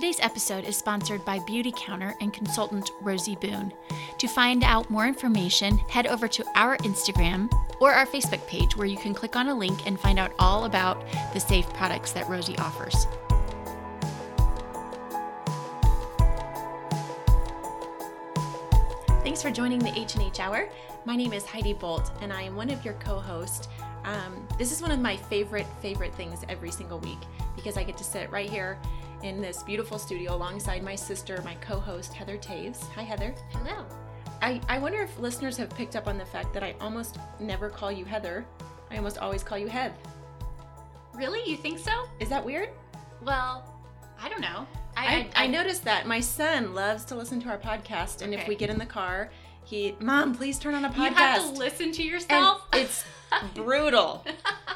Today's episode is sponsored by Beautycounter and consultant Rosie Boone. To find out more information, head over to our Instagram or our Facebook page where you can click on a link and find out all about the safe products that Rosie offers. Thanks for joining the H&H Hour. My name is Heidi Bolt and I am one of your co-hosts. Um, this is one of my favorite, favorite things every single week because I get to sit right here in this beautiful studio alongside my sister, my co host, Heather Taves. Hi, Heather. Hello. I, I wonder if listeners have picked up on the fact that I almost never call you Heather. I almost always call you Heath. Really? You think so? Is that weird? Well, I don't know. I, I, I, I noticed that. My son loves to listen to our podcast, and okay. if we get in the car, he, Mom, please turn on a podcast. You have to listen to yourself. And it's brutal,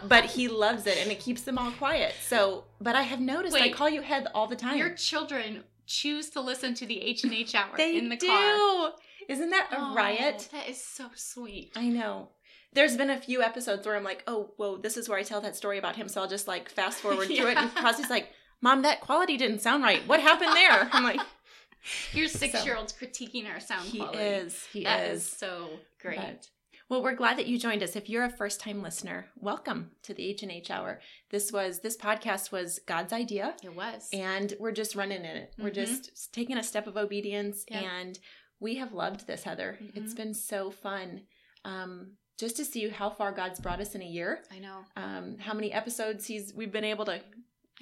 but he loves it, and it keeps them all quiet. So, but I have noticed Wait, I call you Heath all the time. Your children choose to listen to the H and H hour they in the do. car. Isn't that a oh, riot? That is so sweet. I know. There's been a few episodes where I'm like, oh, whoa, this is where I tell that story about him. So I'll just like fast forward yeah. through it. And Crosby's like, Mom, that quality didn't sound right. What happened there? I'm like, your six year old's so, critiquing our sound he quality. He is. He that is. is so great. Well, we're glad that you joined us. If you're a first-time listener, welcome to the H and H Hour. This was this podcast was God's idea. It was, and we're just running in it. Mm-hmm. We're just taking a step of obedience, yep. and we have loved this, Heather. Mm-hmm. It's been so fun. Um, just to see how far God's brought us in a year. I know. Um, how many episodes He's we've been able to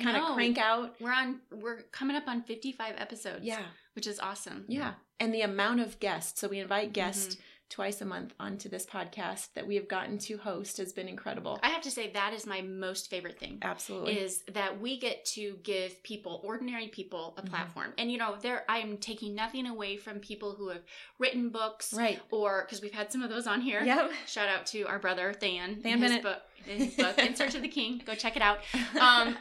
kind of crank out. We're on. We're coming up on fifty-five episodes. Yeah, which is awesome. Yeah, and the amount of guests. So we invite guests. Mm-hmm twice a month onto this podcast that we have gotten to host has been incredible. I have to say that is my most favorite thing. Absolutely. Is that we get to give people, ordinary people, a mm-hmm. platform. And you know, there I am taking nothing away from people who have written books. Right. Or because we've had some of those on here. Yep. Shout out to our brother Than. Than Bennett. book his book, In Search of the King. Go check it out. Um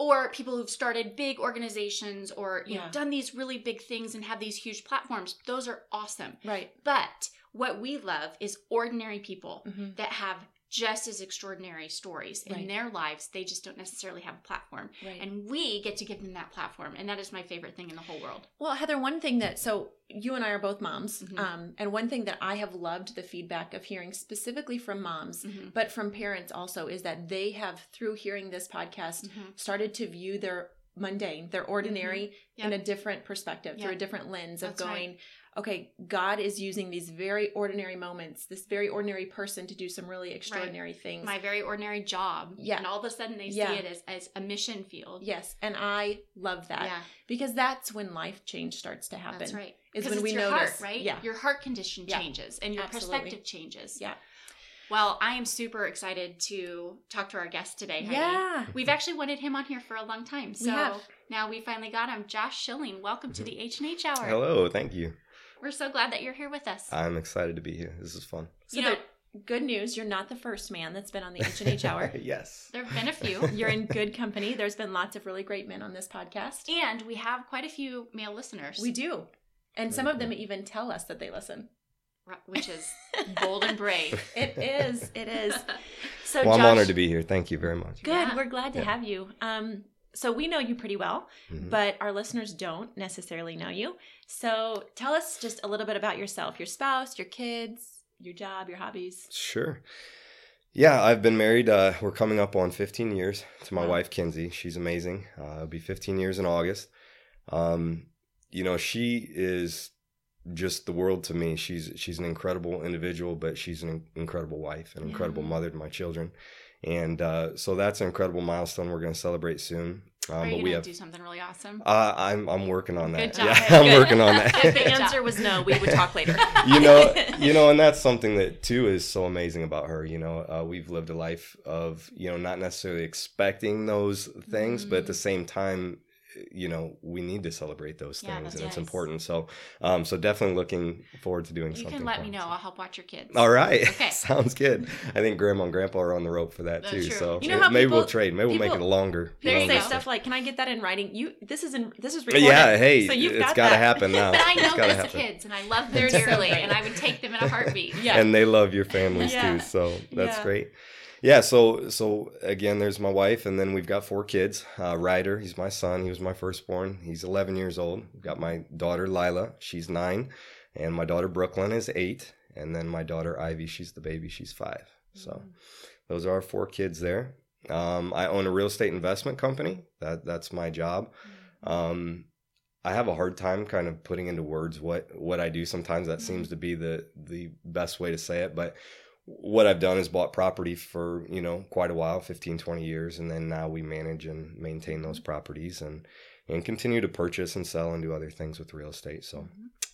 or people who've started big organizations or you yeah. know done these really big things and have these huge platforms those are awesome right but what we love is ordinary people mm-hmm. that have just as extraordinary stories in their lives. They just don't necessarily have a platform. Right. And we get to give them that platform. And that is my favorite thing in the whole world. Well, Heather, one thing that, so you and I are both moms. Mm-hmm. Um, and one thing that I have loved the feedback of hearing specifically from moms, mm-hmm. but from parents also, is that they have, through hearing this podcast, mm-hmm. started to view their mundane, their ordinary mm-hmm. yep. in a different perspective, yep. through a different lens of That's going, right okay, God is using these very ordinary moments, this very ordinary person to do some really extraordinary right. things. My very ordinary job. Yeah. And all of a sudden they yeah. see it as, as a mission field. Yes. And I love that. Yeah. Because that's when life change starts to happen. That's right. Is when we notice. Heart, right? Yeah. Your heart condition changes and your Absolutely. perspective changes. Yeah. Well, I am super excited to talk to our guest today. Heidi. Yeah. We've actually wanted him on here for a long time. So we now we finally got him. Josh Schilling, welcome to the H&H Hour. Hello, thank you. We're so glad that you're here with us. I'm excited to be here. This is fun. So you know, good news, you're not the first man that's been on the H&H Hour. yes. There have been a few. You're in good company. There's been lots of really great men on this podcast. And we have quite a few male listeners. We do. And Very some of them even tell us that they listen. Which is bold and brave. It is. It is. So, well, I'm honored to be here. Thank you very much. Good. Yeah. We're glad to yeah. have you. Um, so we know you pretty well, mm-hmm. but our listeners don't necessarily know you. So tell us just a little bit about yourself, your spouse, your kids, your job, your hobbies. Sure. Yeah, I've been married. Uh, we're coming up on 15 years to my wow. wife, Kinsey. She's amazing. Uh, it'll be 15 years in August. Um, you know, she is just the world to me. She's she's an incredible individual, but she's an incredible wife, an incredible mother to my children and uh, so that's an incredible milestone we're going to celebrate soon. Um, Are you going to do something really awesome? Uh, I'm I'm working on that. Good job. Yeah, I'm working on that. if the answer was no, we would talk later. you know, you know, and that's something that too is so amazing about her. You know, uh, we've lived a life of you know not necessarily expecting those things, mm. but at the mm. same time, you know we need to celebrate those yeah, things and it's important. So um so definitely looking forward to doing you something you can let me know. i'll help watch your kids. All right. Okay. Sounds good. I think grandma and grandpa are on the rope for that That's too true. so you know how maybe people, we'll trade. Maybe people, we'll make it longer they say stuff like can i get that in writing? You this is in this is recorded yeah hey so you've it's got to happen now. But i know those happen. kids and i love them dearly and i would take them in a heartbeat. Yeah and they love your families yeah. too so that's yeah. great yeah, so so again, there's my wife, and then we've got four kids. Uh, Ryder, he's my son. He was my firstborn. He's 11 years old. We've got my daughter Lila, she's nine, and my daughter Brooklyn is eight, and then my daughter Ivy, she's the baby, she's five. So Mm. those are our four kids there. Um, I own a real estate investment company. That that's my job. Um, I have a hard time kind of putting into words what what I do. Sometimes that seems to be the the best way to say it, but what I've done is bought property for, you know, quite a while, 15, 20 years, and then now we manage and maintain those properties and and continue to purchase and sell and do other things with real estate. So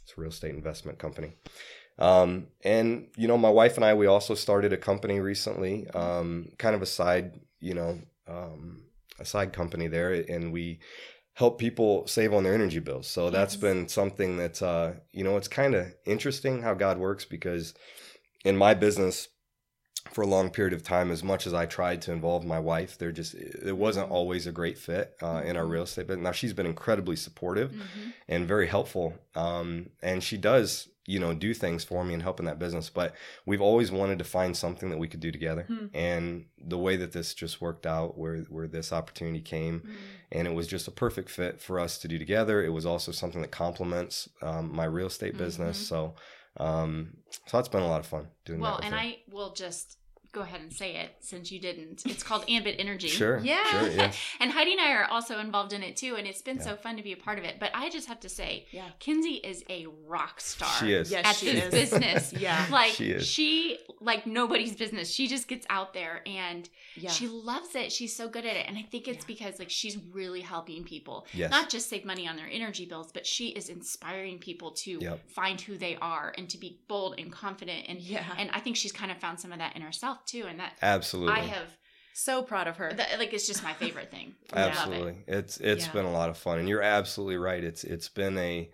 it's a real estate investment company. Um, and you know, my wife and I, we also started a company recently, um, kind of a side, you know, um, a side company there, and we help people save on their energy bills. So that's Yes. been something that, uh, you know, it's kind of interesting how God works because in my business for a long period of time, as much as I tried to involve my wife, there just it wasn't always a great fit uh, in our real estate. But now she's been incredibly supportive Mhm. and very helpful. Um, and she does, you know, do things for me and help in that business. But we've always wanted to find something that we could do together. Hmm. And the way that this just worked out, where where this opportunity came, Mhm. and it was just a perfect fit for us to do together. It was also something that complements um, my real estate business. Mhm. So, um, so that's been a lot of fun doing Well, that. Well, and her. I will just go ahead and say it since you didn't. It's called Ambit Energy. Sure. Yeah. Sure. Yeah. and Heidi and I are also involved in it too, and it's been Yeah. so fun to be a part of it. But I just have to say, Yeah. Kinsey is a rock star. She is. Yes, at she this is. business. Yeah. Like She is. she like nobody's business. She just gets out there and Yeah. she loves it. She's so good at it. And I think it's Yeah. because like she's really helping people. Yes. Not just save money on their energy bills, but she is inspiring people to Yep. find who they are and to be bold and confident and yeah. and I think she's kind of found some of that in herself too and that Absolutely. I have so proud of her. that, like it's just my favorite thing. I love it. absolutely it's it's Yeah. been a lot of fun and you're absolutely right it's it's been a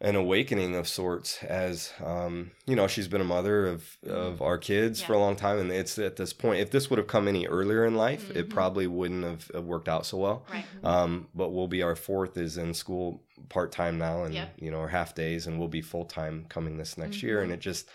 an awakening of sorts as um you know she's been a mother of of our kids for a Mm-hmm. Long time and it's at this point if this would have come any earlier in life it Mhm. probably wouldn't have, have worked out so well Right. um but we'll be our fourth is in school part-time now and Yep. you know or half days and we'll be full-time coming this next year Mhm. and it just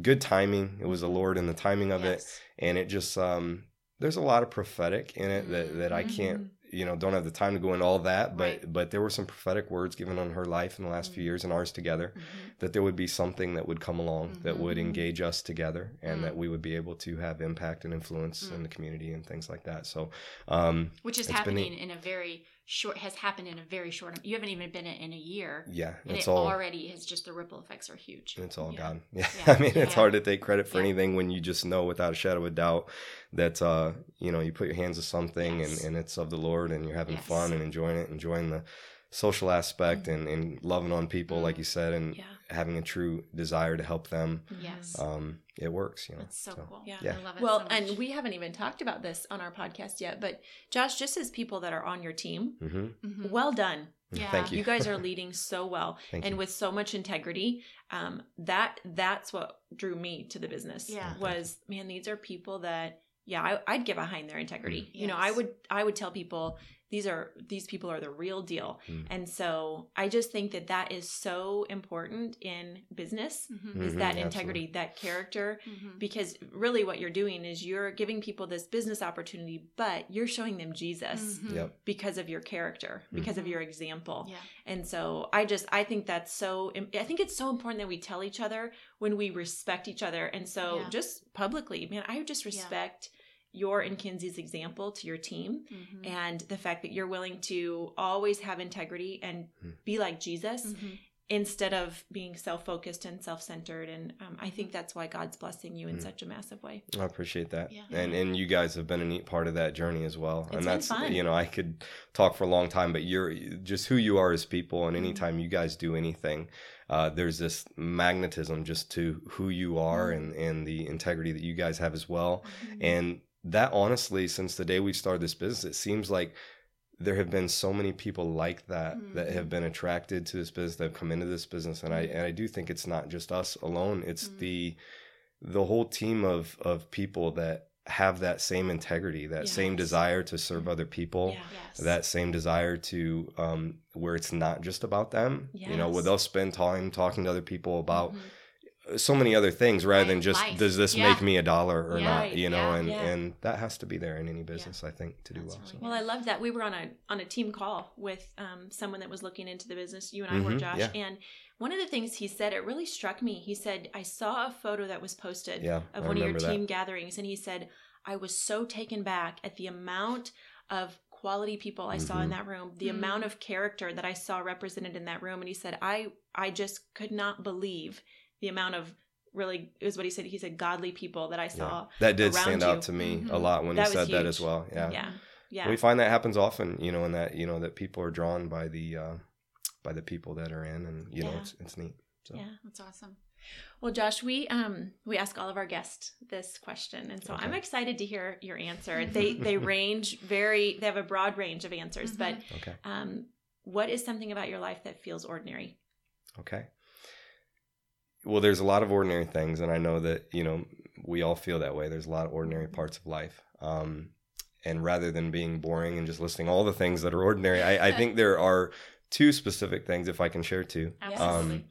good timing it was the lord and the timing of it and it just um there's a lot of prophetic in it that that I can't you know don't have the time to go into all that but Right. but there were some prophetic words given on her life in the last few years and ours together Mhm. that there would be something that would come along that would Mhm. engage us together and that we would be able to have impact and influence in Mm. the community and things like that so um Which is It's been happening in a very short has happened in a very short you haven't even been in, in a year. yeah And it's it all already is just the ripple effects are huge. It's all Yeah. God. Yeah. Yeah. I mean, it's hard to take credit for Yeah. anything when you just know without a shadow of doubt that, uh, you know, you put your hands to something Yes. and, and it's of the Lord and you're having Yes. fun and enjoying it, enjoying the social aspect Mhm. and, and loving on people, like you said, and Yeah. having a true desire to help them. Yes. Um, it works, you know. That's so, cool. Yeah. Yeah. I love it. Well, so much. and we haven't even talked about this on our podcast yet, but Josh, just as people that are on your team, hmm Mhm. well done. Yeah. Thank you. You guys are leading so well Thank and you. with so much integrity. Um, that that's what drew me to the business. Yeah. was man, these are people that yeah, I, I'd get behind their integrity. Mm. You know, I would I would tell people these are these people are the real deal, Mm. and so I just think that that is so important in business Mhm. is Mhm, that absolutely. integrity, that character, Mhm. because really what you're doing is you're giving people this business opportunity, but you're showing them Jesus Mhm. Yep. because of your character, because of your example. Yeah. And so I just I think that's so I think it's so important that we tell each other when we respect each other. And so Yeah. just publicly, man, I just respect your and Kinsey's example to your team Mhm. and the fact that you're willing to always have integrity and Mhm. be like Jesus Mhm. instead of being self-focused and self-centered and um, I think that's why God's blessing you in Mm. such a massive way. I appreciate that. Yeah. And and you guys have been a neat part of that journey as well. It's and been that's fun. you know, I could talk for a long time, but you're just who you are as people and Mhm. anytime you guys do anything, uh, there's this magnetism just to who you are Mhm. and, and the integrity that you guys have as well. Mm-hmm. And that honestly, since the day we started this business, it seems like there have been so many people like that that Mm-hmm. have been attracted to this business that have come into this business and i and i do think it's not just us alone it's Mhm. the the whole team of of people that have that same integrity that same desire to serve other people Yeah. Yes. that same desire to um where it's not just about them you know where Yes. they'll spend time talking to other people about Mhm. So many other things rather than just life. does this Yeah. make me a dollar or Yeah. not you know yeah, and yeah. and that has to be there in any business i think to do That's well really so. Well, I love that we were on a on a team call with um, someone that was looking into the business. You and I were, Mhm, Josh, yeah. and one of the things he said it really struck me. He said, "I saw a photo that was posted yeah of I one of your remember that. team gatherings, and he said I was so taken back at the amount of quality people I saw in Mhm. that room, the Mhm. amount of character that I saw represented in that room, and he said I I just could not believe the amount of really is what he said. He said godly people that I Yeah. saw. that did stand you. out to me a Mhm. lot when That he said that as well yeah. Yeah, yeah, we find that happens often you know and that you know that people are drawn by the uh by the people that are in and you know it's it's neat so yeah. That's awesome. Well, Josh, we um we ask all of our guests this question, and so I'm excited to hear your answer. They they range very. They have a broad range of answers, but okay um, what is something about your life that feels ordinary? Okay. Well, there's a lot of ordinary things, and I know that you know we all feel that way. There's a lot of ordinary parts of life, um, and rather than being boring and just listing all the things that are ordinary, I, I think there are two specific things, if I can share two, um,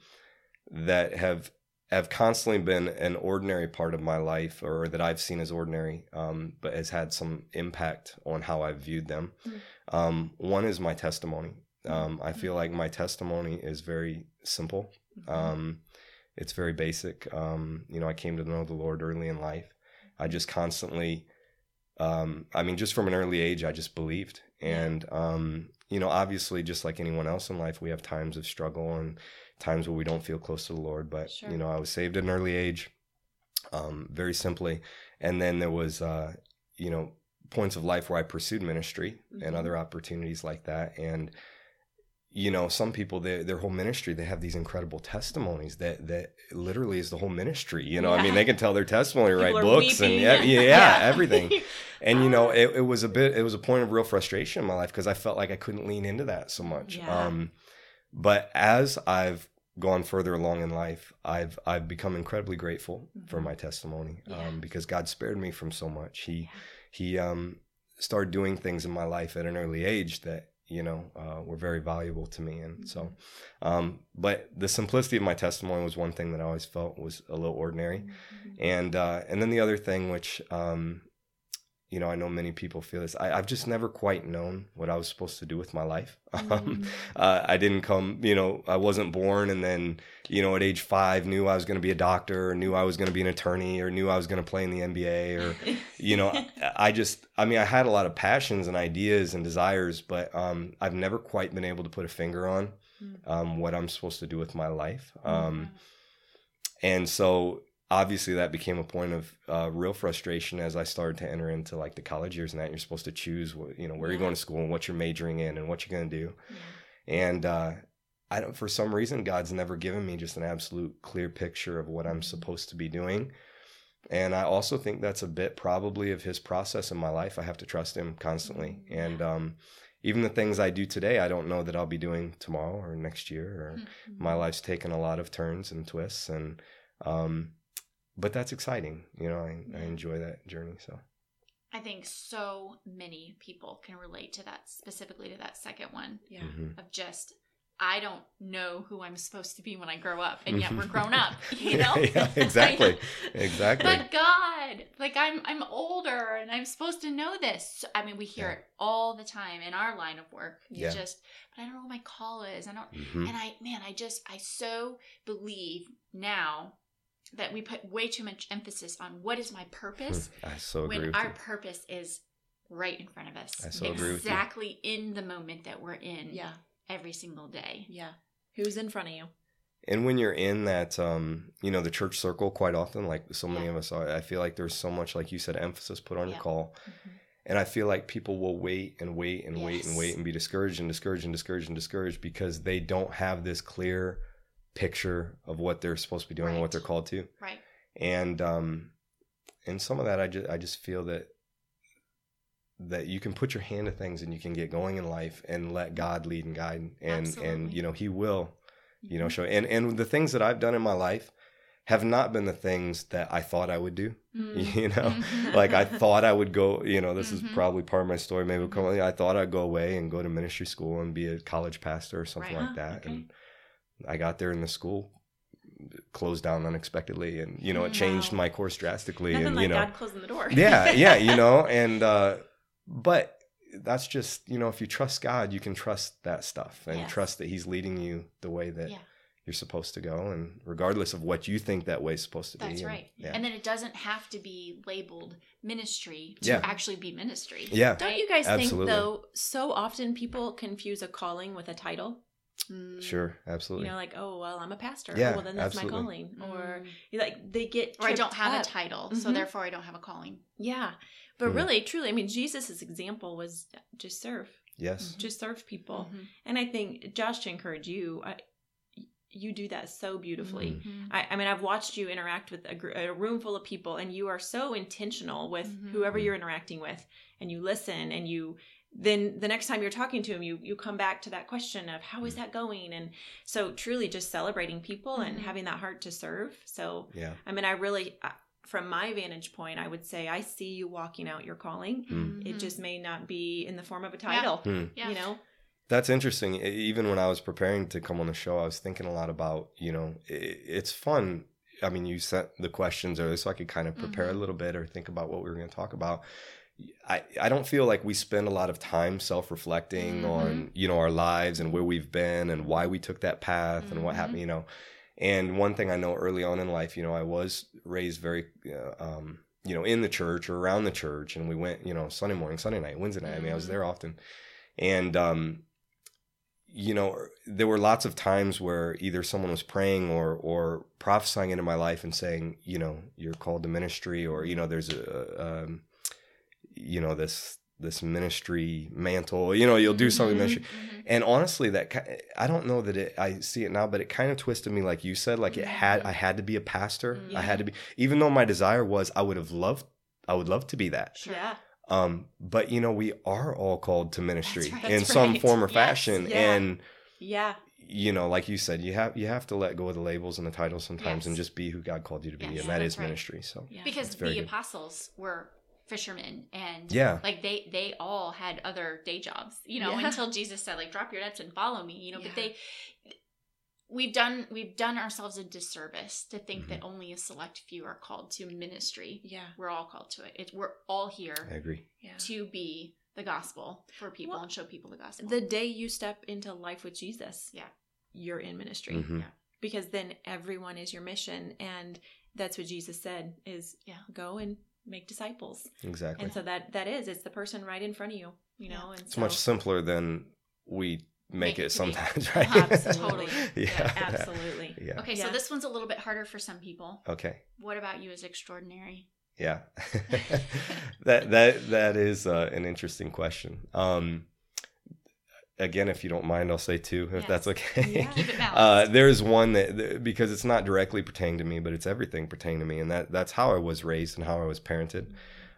that have have constantly been an ordinary part of my life, or that I've seen as ordinary, um, but has had some impact on how I've viewed them. Mm. Um, one is my testimony. Mm. Um, I feel like my testimony is very simple. Mm-hmm. It's very basic. Um, you know, I came to know the Lord early in life. I just constantly, um, I mean, just from an early age, I just believed. And, um, you know, obviously, just like anyone else in life, we have times of struggle and times where we don't feel close to the Lord. But, Sure. you know, I was saved at an early age, um, very simply. And then there was, uh, you know, points of life where I pursued ministry Mhm. and other opportunities like that. And, you know, some people their their whole ministry they have these incredible testimonies that that literally is the whole ministry. You know, I mean, they can tell their testimony, People write books, weeping. and yeah, yeah, Yeah. everything. And you know, Ah. it, it was a bit, it was a point of real frustration in my life because I felt like I couldn't lean into that so much. Yeah. Um, but as I've gone further along in life, I've I've become incredibly grateful for Mhm. my testimony Yeah. um, because God spared me from so much. He Yeah. he um, started doing things in my life at an early age that you know uh, were very valuable to me, and so. Mm-hmm. Um, but the simplicity of my testimony was one thing that I always felt was a little ordinary, Mhm. and uh, and then the other thing, which um, you know, I know many people feel this. I, I've just never quite known what I was supposed to do with my life. Um, Mm. uh, I didn't come, you know, I wasn't born and then, you know, at age five, knew I was going to be a doctor or knew I was going to be an attorney or knew I was going to play in the NBA or, you know, I- I just, I mean, I had a lot of passions and ideas and desires, but um, I've never quite been able to put a finger on Mm. um, what I'm supposed to do with my life. Mm-hmm. Um, and so obviously that became a point of uh, real frustration as I started to enter into like the college years and that you're supposed to choose what, you know, where Yeah. you're going to school and what you're majoring in and what you're going to do. Yeah. And uh, I don't, for some reason, God's never given me just an absolute clear picture of what I'm Mhm. supposed to be doing. And I also think that's a bit probably of his process in my life. I have to trust him constantly. Mm, And um, even the things I do today, I don't know that I'll be doing tomorrow or next year. Or Mhm. my life's taken a lot of turns and twists. And um, but that's exciting. You know, I, I enjoy that journey. So I think so many people can relate to that, specifically to that second one Yeah. mhm. of just, I don't know who I'm supposed to be when I grow up, and yet we're grown up, you know? yeah, exactly, exactly. But God, like I'm, I'm older, and I'm supposed to know this. I mean, we hear Yeah. it all the time in our line of work. You Yeah. just, but I don't know what my call is. I don't, Mhm. and I, man, I just, I so believe now that we put way too much emphasis on what is my purpose I so agree when with our you. purpose is right in front of us. I so agree with you. exactly in the moment that we're in Yeah. every single day. Yeah. Who's in front of you? And when you're in that, um, you know, the church circle quite often, like so many Yeah. of us are, I feel like there's so much, like you said, emphasis put on Yeah. your call. And I feel like people will wait and wait and wait and wait and be discouraged and discouraged and discouraged and discouraged because they don't have this clear picture of what they're supposed to be doing and what they're called to. Right. And um and some of that I just I just feel that that you can put your hand to things and you can get going in life and let God lead and guide and and you know he will you know Mhm. show and and the things that i've done in my life have not been the things that i thought i would do Mm. you know like i thought i would go you know this Mhm. is probably part of my story maybe come i thought i'd go away and go to ministry school and be a college pastor or something Right. like that okay. and i got there in the school closed down unexpectedly, and you know, it changed Wow. my course drastically. Nothing and like you know, God closing the door. yeah, yeah, you know, and uh, but that's just you know, if you trust God, you can trust that stuff and Yes. trust that He's leading you the way that Yeah. you're supposed to go, and regardless of what you think that way's supposed to be. That's and- right. Yeah. And then it doesn't have to be labeled ministry to Yeah. actually be ministry. yeah. Don't you guys think though? So often people confuse a calling with a title. Mm. Sure. Absolutely. You know, like oh well, I'm a pastor. Yeah, oh, well then that's absolutely. my calling. Or Mm. you like they get or I don't have up. a title, so Mhm. therefore I don't have a calling. Yeah, but Mhm. really, truly, I mean, Jesus's example was just serve, yes. just serve people. Mhm. And I think Josh, to encourage you, I, you do that so beautifully. Mhm. Mhm. I, I mean, I've watched you interact with a, gr- a room full of people, and you are so intentional with Mhm. whoever you're interacting with, and you listen, and you then the next time you're talking to him, you you come back to that question of how is Mhm. that going, and so truly just celebrating people and Mhm. having that heart to serve. So Yeah. I mean, I really, uh, from my vantage point, I would say I see you walking out your calling. Mm. It just may not be in the form of a title, Hmm. yeah. you know. That's interesting. Even when I was preparing to come on the show, I was thinking a lot about, you know, i- it's fun. I mean, you sent the questions earlier, so I could kind of prepare Mhm. a little bit or think about what we were going to talk about. I, I don't feel like we spend a lot of time self reflecting Mhm. on, you know, our lives and where we've been and why we took that path and what happened, you know. And one thing I know early on in life, you know, I was raised very, uh, um, you know, in the church or around the church, and we went, you know, Sunday morning, Sunday night, Wednesday night. I mean, I was Mhm. there often, and um, you know, there were lots of times where either someone was praying or or prophesying into my life and saying, you know, you're called to ministry, or you know, there's a, um, you know, this this ministry mantle, you know, you'll do something Mhm. ministry. Mhm. And honestly, that I don't know that it. I see it now, but it kind of twisted me, like you said. Like it had, Mhm. I had to be a pastor. I had to be, even though my desire was, I would have loved, I would love to be that. Sure. Yeah. Um, but you know, we are all called to ministry right. in That's some right. form or Yes. fashion, Yeah. and Yeah. you know, like you said, you have you have to let go of the labels and the titles sometimes, and just be who God called you to be, Yes, and that that's is right. ministry. So Yeah. Because the good. apostles were fishermen and Yeah. like they they all had other day jobs you know Yeah. until jesus said like drop your nets and follow me you know Yeah. but they we've done we've done ourselves a disservice to think Mm-hmm. that only a select few are called to ministry Yeah. we're all called to it it's we're all here I agree. Yeah. to be the gospel for people Well, and show people the gospel The day you step into life with Jesus, Yeah. you're in ministry Mhm. because then everyone is your mission, and that's what Jesus said: is Yeah. go and make disciples. Exactly. And so that that is it's the person right in front of you, you Yeah. know. And It's so, much simpler than we make, Make it it to be. sometimes, right? Absolutely. yeah. absolutely. Yeah. okay Yeah. so this one's a little bit harder for some people Okay. what about you as extraordinary Yeah. that that that is uh, an interesting question. Um, again, if you don't mind, I'll say two, if Yes. that's okay. Yeah. Uh, there's one that, because it's not directly pertaining to me, but it's everything pertaining to me, and that that's how I was raised and how I was parented.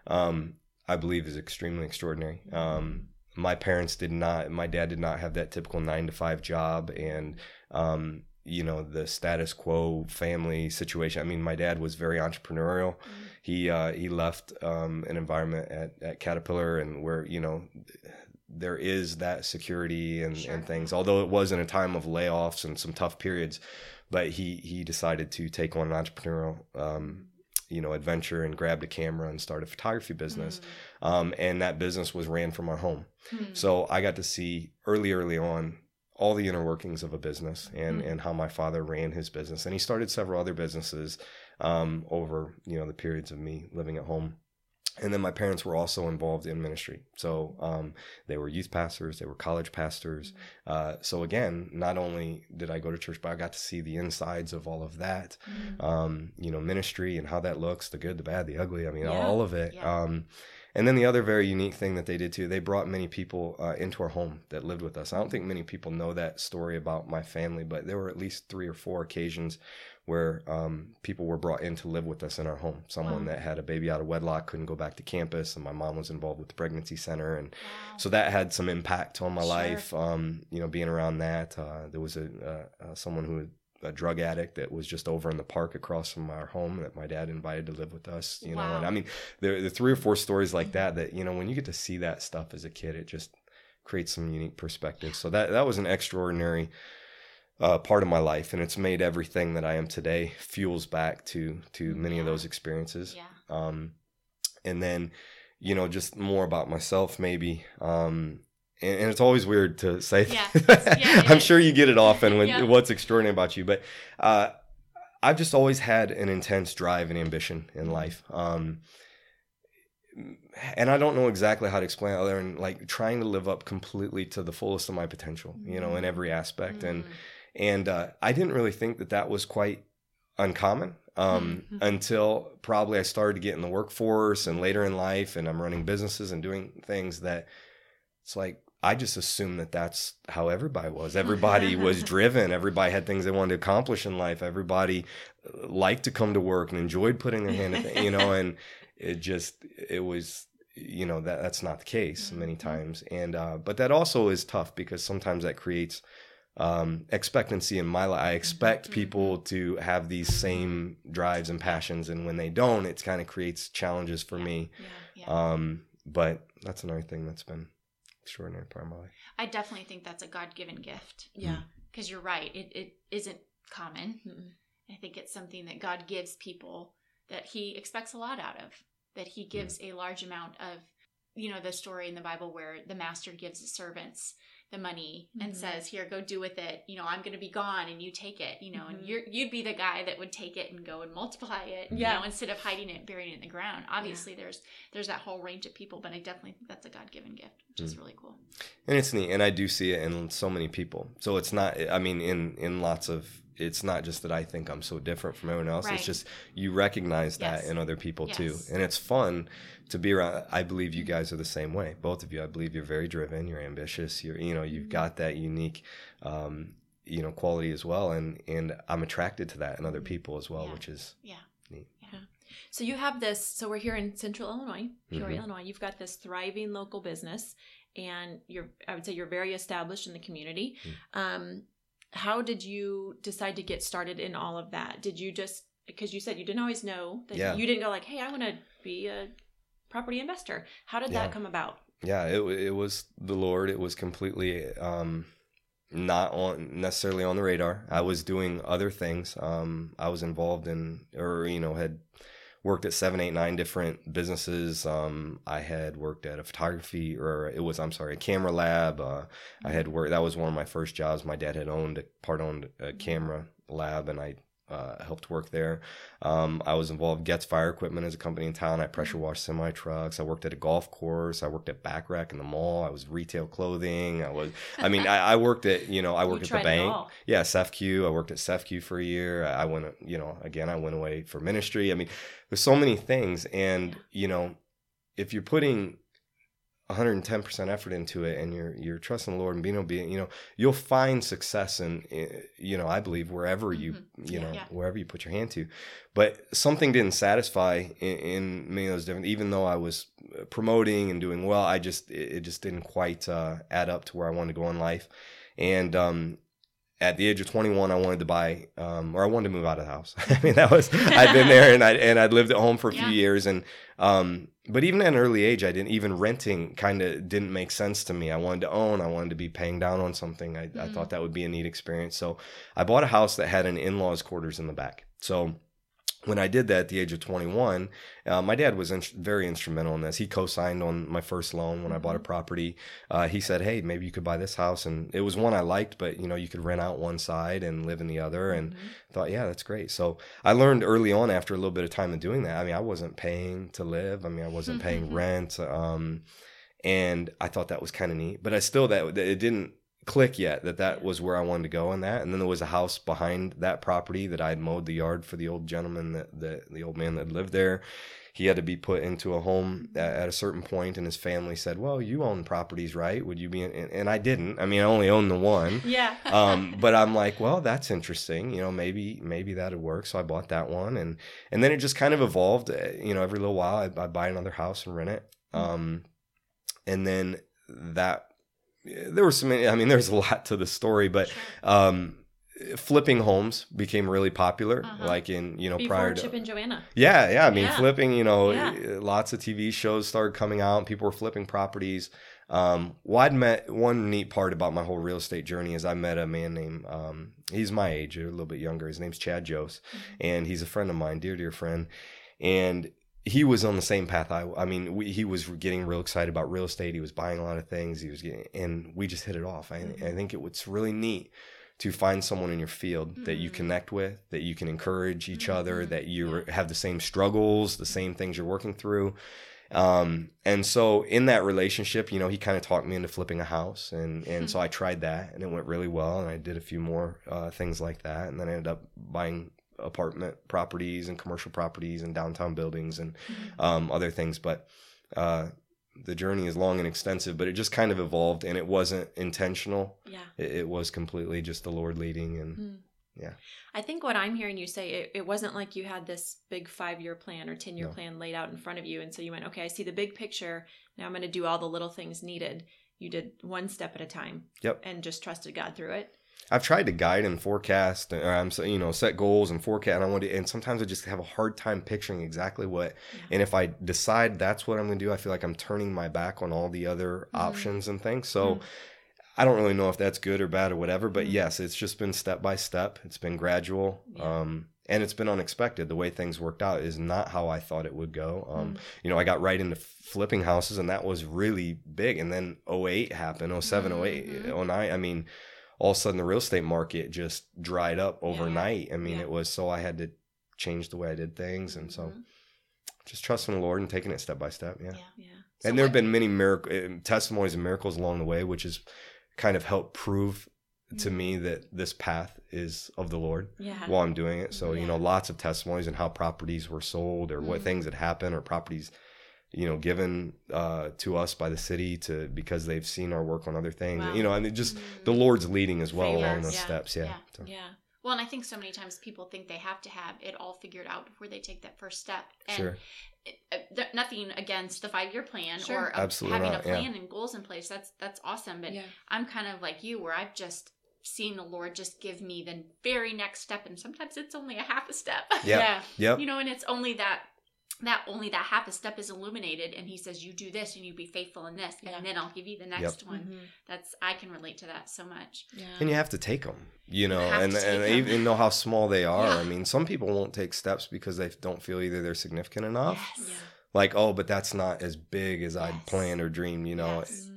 Um, I believe is extremely extraordinary. Um, my parents did not. My dad did not have that typical nine to five job, and um, you know the status quo family situation. I mean, my dad was very entrepreneurial. Mm. He uh, he left um, an environment at, at Caterpillar, and where you know there is that security and, Sure. and things. Although it was in a time of layoffs and some tough periods, but he he decided to take on an entrepreneurial um, you know adventure and grabbed a camera and started a photography business. Um, and that business was ran from our home. Mm. So I got to see early, early on all the inner workings of a business and, Mhm. and how my father ran his business. And he started several other businesses um, over, you know, the periods of me living at home. And then my parents were also involved in ministry. So um, they were youth pastors, they were college pastors. Uh, so again, not only did I go to church, but I got to see the insides of all of that Mhm. um, you know, ministry and how that looks, the good, the bad, the ugly. I mean, Yeah. all of it. Yeah. Um, and then the other very unique thing that they did too, they brought many people uh, into our home that lived with us. I don't think many people know that story about my family, but there were at least three or four occasions where um, people were brought in to live with us in our home. Someone Wow. that had a baby out of wedlock couldn't go back to campus, and my mom was involved with the pregnancy center, and Wow. so that had some impact on my Sure. life. Um, you know, being around that, uh, there was a uh, uh, someone who a drug addict that was just over in the park across from our home that my dad invited to live with us. You know, and I mean, there the three or four stories like that that you know when you get to see that stuff as a kid, it just creates some unique perspective. So that that was an extraordinary uh, part of my life, and it's made everything that I am today fuels back to to many of those experiences. Yeah. Um, and then, you know, just more about myself, maybe. Um, and, and it's always weird to say. Yeah. Yeah, I'm is. sure you get it often when Yeah. what's extraordinary about you, but uh, I've just always had an intense drive and ambition in life. Um, and I don't know exactly how to explain it other than like trying to live up completely to the fullest of my potential, you know, in every aspect. Mm. and uh, I didn't really think that that was quite uncommon um, Mhm. until probably I started to get in the workforce and later in life, and I'm running businesses and doing things that it's like I just assumed that that's how everybody was. Everybody was driven. Everybody had things they wanted to accomplish in life. Everybody uh, liked to come to work and enjoyed putting their hand, in, you know, and it just it was you know that that's not the case many Mhm. times and uh but that also is tough because sometimes that creates um expectancy in my life i expect Mhm. people to have these same drives and passions and when they don't it kind of creates challenges for me Yeah. Yeah. um but that's another thing that's been extraordinary part of my life I definitely think that's a God given gift Yeah. because you're right. It, it isn't common. Mm-mm. I think it's something that God gives people that He expects a lot out of, that He gives a large amount of, you know, the story in the Bible where the master gives the servants the money and Mhm. says, "Here, go do with it. You know, I'm going to be gone, and you take it. You know, Mhm. and you're you'd be the guy that would take it and go and multiply it. Yeah. You know, instead of hiding it, burying it in the ground. Obviously, there's there's that whole range of people, but I definitely think that's a God given gift, which is really cool. and it's neat and i do see it in so many people so it's not i mean in in lots of it's not just that i think i'm so different from everyone else Right. it's just you recognize that Yes. in other people too and it's fun to be around i believe you guys are the same way both of you i believe you're very driven you're ambitious you're you know you've Mm-hmm. got that unique um you know quality as well and and i'm attracted to that in other people as well Yeah. which is Yeah. So you have this. So we're here in Central Illinois, Peoria, Mhm. Illinois. You've got this thriving local business, and you're. I would say you're very established in the community. Mm. Um, how did you decide to get started in all of that? Did you just because you said you didn't always know that Yeah. you didn't go like, hey, I want to be a property investor. How did Yeah. that come about? yeah it, it was the lord it was completely um not on necessarily on the radar i was doing other things um i was involved in or you know had worked at seven eight nine different businesses. Um i had worked at a photography or it was i'm sorry a camera lab. Uh i had worked that was one of my first jobs. My dad had owned a part owned a camera lab and i uh, helped work there. Um, I was involved Getz Fire Equipment as a company in town. I pressure washed semi trucks. I worked at a golf course. I worked at Back Rack in the mall. I was retail clothing. I was. I mean, I, I worked at you know I You worked at the bank. Yeah, CEFCU. I worked at CEFCU for a year. I I went you know again I went away for ministry. I mean, there's so many things, and Yeah. you know if you're putting 110% effort into it and you're you're trusting the Lord and being obedient, you know, you'll find success in, you know, I believe wherever you, you Yeah. know, Mm-hmm. Yeah. wherever you put your hand to. But something didn't satisfy in, in many of those different even though I was uh, promoting and doing well, I just it, it just didn't quite uh, add up to where I wanted to go in life. And um at the age of 21, I wanted to buy, um, or I wanted to move out of the house. I mean, that was I'd been there and I and I'd lived at home for a few years, and um, but even at an early age, I didn't even renting kind of didn't make sense to me. I wanted to own. I wanted to be paying down on something. I, I Mhm. thought that would be a neat experience. So I bought a house that had an in-laws quarters in the back. So when I did that at the age of 21, uh, my dad was in- very instrumental in this. He co-signed on my first loan when I bought a property. Uh, he said, "Hey, maybe you could buy this house," and it was one I liked, but you know, you could rent out one side and live in the other, and Mhm. thought, yeah, that's great. So I learned early on after a little bit of time of doing that. I mean, I wasn't paying to live. I mean, I wasn't paying rent. Um, and I thought that was kind of neat, but I still, that it didn't click yet that that was where I wanted to go in that. And then there was a house behind that property that I had mowed the yard for the old gentleman that, that the old man that lived there. He had to be put into a home at, at a certain point, and his family said, "Well, you own properties, right? Would you be?" In? And, I didn't. I mean, I only owned the one Yeah. um, but I'm like, well, that's interesting. You know, maybe maybe that'd work. So I bought that one, and and then it just kind of evolved. uh, You know, every little while I I buy another house and rent it. Um, and then that there was some. I mean, there's a lot to the story, but Sure. um, flipping homes became really popular. Uh-huh. Like in you know Before prior to Chip and Joanna. yeah, yeah. I mean, Yeah. flipping. You know, Yeah. uh, lots of TV shows started coming out, and people were flipping properties. Um, well, I'd met one neat part about my whole real estate journey is I met a man named um, he's my age, a little bit younger. His name's Chad Jose, mm-hmm. and he's a friend of mine, dear dear friend, and he was on the same path. I, I mean, we, he was getting real excited about real estate. He was buying a lot of things. He was getting, and we just hit it off. I, mm-hmm. I think it was really neat to find someone in your field mm-hmm. that you mm-hmm. connect with, that you can encourage each mm-hmm. other, that you have the same struggles, the same things you're working through. Um, and so in that relationship, you know, he kind of talked me into flipping a house and, and so I tried that and it went really well. And I did a few more, uh, things like that. And then I ended up buying apartment properties and commercial properties and downtown buildings and, mm-hmm. um, other things. But, uh, the journey is long and extensive, but it just kind of evolved and it wasn't intentional. Yeah. It, it was completely just the Lord leading and mm. yeah. I think what I'm hearing you say, it, it wasn't like you had this big five year plan or 10 year no. plan laid out in front of you. And so you went, okay, I see the big picture. Now I'm going to do all the little things needed. You did one step at a time. Yep. And just trusted God through it. I've tried to guide and forecast, or I'm you know set goals and forecast, and I want to, and sometimes I just have a hard time picturing exactly what. Yeah. And if I decide that's what I'm going to do, I feel like I'm turning my back on all the other mm-hmm. options and things. So. Mm-hmm. I don't really know if that's good or bad or whatever, but mm-hmm. yes, it's just been step by step. It's been gradual. Yeah. Um, and it's been unexpected. The way things worked out is not how I thought it would go. Um, mm. You know, I got right into flipping houses, and that was really big. And then 08 happened, 07, mm-hmm. 08, 09. I mean, all of a sudden the real estate market just dried up overnight. Yeah. I mean, yeah. it was so I had to change the way I did things, and so mm-hmm. just trusting the Lord and taking it step by step. Yeah, yeah. So and there have been many miracle eh, testimonies and miracles along the way, which has kind of helped prove to mm-hmm. me that this path is of the Lord yeah. while I'm doing it. So, yeah. you know, lots of testimonies and how properties were sold or mm-hmm. what things had happened or properties you know given uh, to us by the city to because they've seen our work on other things wow. you know and just mm-hmm. the lord's leading as well along those yeah. steps yeah yeah. So. yeah well and i think so many times people think they have to have it all figured out before they take that first step and sure. It, uh, nothing against the five year plan sure. or Absolutely having not. a plan yeah. and goals in place that's that's awesome but yeah. i'm kind of like you where i've just seen the Lord just give me the very next step. And sometimes it's only a half a step. Yep. yeah. Yep. You know, and it's only that that only that half a step is illuminated and he says you do this and you be faithful in this yeah. and then i'll give you the next yep. one mm-hmm. that's i can relate to that so much yeah. and you have to take them you know you and and even know how small they are yeah. i mean some people won't take steps because they don't feel either they're significant enough yes. like oh but that's not as big as yes. i'd planned or dreamed you know yes.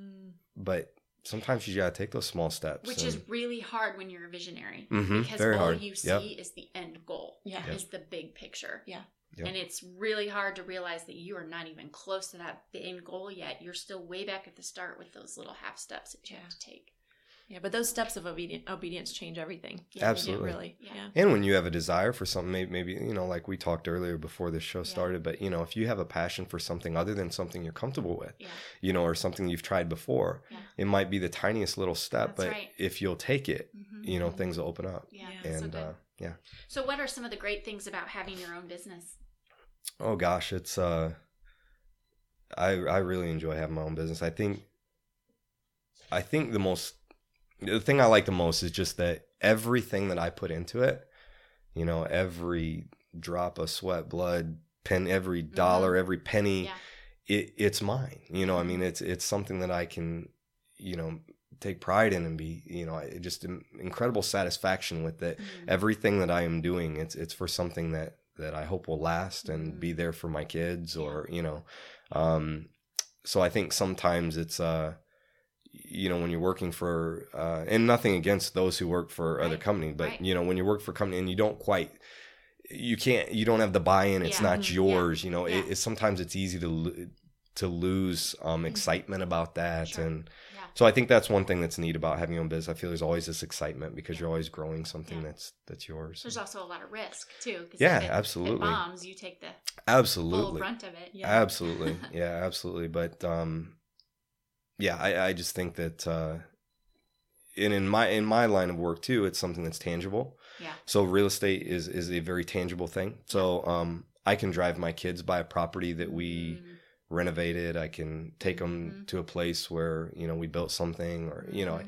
but sometimes you gotta take those small steps which and... is really hard when you're a visionary mm-hmm. because Very all hard. you see yep. is the end goal yeah yep. is the big picture yeah Yep. And it's really hard to realize that you are not even close to that end goal yet. You're still way back at the start with those little half steps that you yeah. have to take. Yeah, but those steps of obedient, obedience change everything. Yeah, Absolutely, really. Yeah. yeah. And when you have a desire for something, maybe, maybe you know, like we talked earlier before the show started, yeah. but you know, if you have a passion for something other than something you're comfortable with, yeah. you know, or something you've tried before, it might be the tiniest little step, That's but right. if you'll take it, mm-hmm. you know, mm-hmm. things will open up. Yeah, and so uh, yeah. So, what are some of the great things about having your own business? Oh gosh, it's uh I I really enjoy having my own business. I think I think the most the thing I like the most is just that everything that I put into it, you know, every drop of sweat, blood, pen, every mm-hmm. dollar, mm-hmm. every penny, yeah. it it's mine. You know, I mean, it's it's something that I can, you know, take pride in and be, you know, just incredible satisfaction with it. Mm-hmm. Everything that I am doing, it's it's for something that that I hope will last and mm-hmm. be there for my kids or, you know, um, so I think sometimes it's, uh, you know, when you're working for, uh, and nothing against those who work for right. other companies, but right. you know, when you work for company and you don't quite, you can't, you don't have the buy-in, it's yeah. not mm-hmm. yours, yeah. you know, yeah. it, it, sometimes it's easy to, to lose, um, mm-hmm. excitement about that. Sure. And, so I think that's one thing that's neat about having your own business. I feel there's always this excitement because you're always growing something yeah. that's that's yours. There's also a lot of risk too. Yeah, it, absolutely. bombs, you take the absolutely brunt of it. Yeah. Absolutely, yeah, absolutely. But um, yeah, I, I just think that, uh, and in my in my line of work too, it's something that's tangible. Yeah. So real estate is is a very tangible thing. So um, I can drive my kids by a property that we. Mm renovated. I can take them mm-hmm. to a place where you know we built something, or you know, mm-hmm.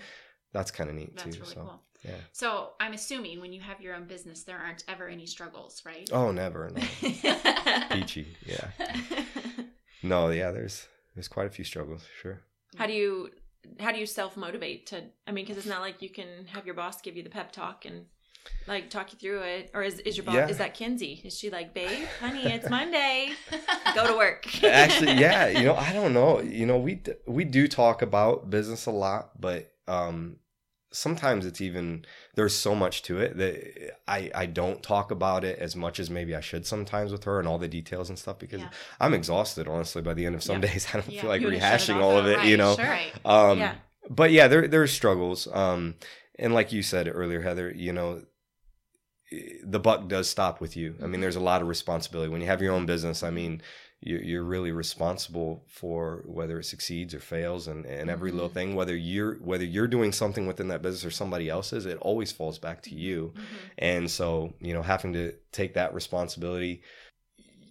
that's kind of neat that's too. Really so cool. yeah. So I'm assuming when you have your own business, there aren't ever any struggles, right? Oh, never. No. Peachy. Yeah. No. Yeah. There's there's quite a few struggles. Sure. How do you how do you self motivate to? I mean, because it's not like you can have your boss give you the pep talk and like talk you through it, or is is your boss Yeah. is that Kinsey? Is she like, babe, honey, it's Monday, go to work? Actually, yeah, you know, I don't know. You know, we we do talk about business a lot, but um sometimes it's even there's so much to it that I I don't talk about it as much as maybe I should sometimes with her and all the details and stuff because Yeah. I'm exhausted honestly by the end of some Yeah. days. I don't feel like You wanna shut it rehashing all of it, you know. sure. Right. Um, Yeah. But yeah, there there's struggles. Um, and like you said earlier, Heather, you know, the buck does stop with you. I mean, there's a lot of responsibility when you have your own business. I mean, you're, you're really responsible for whether it succeeds or fails, and, and every little thing. Whether you're whether you're doing something within that business or somebody else's, it always falls back to you. Mm-hmm. And so, you know, having to take that responsibility,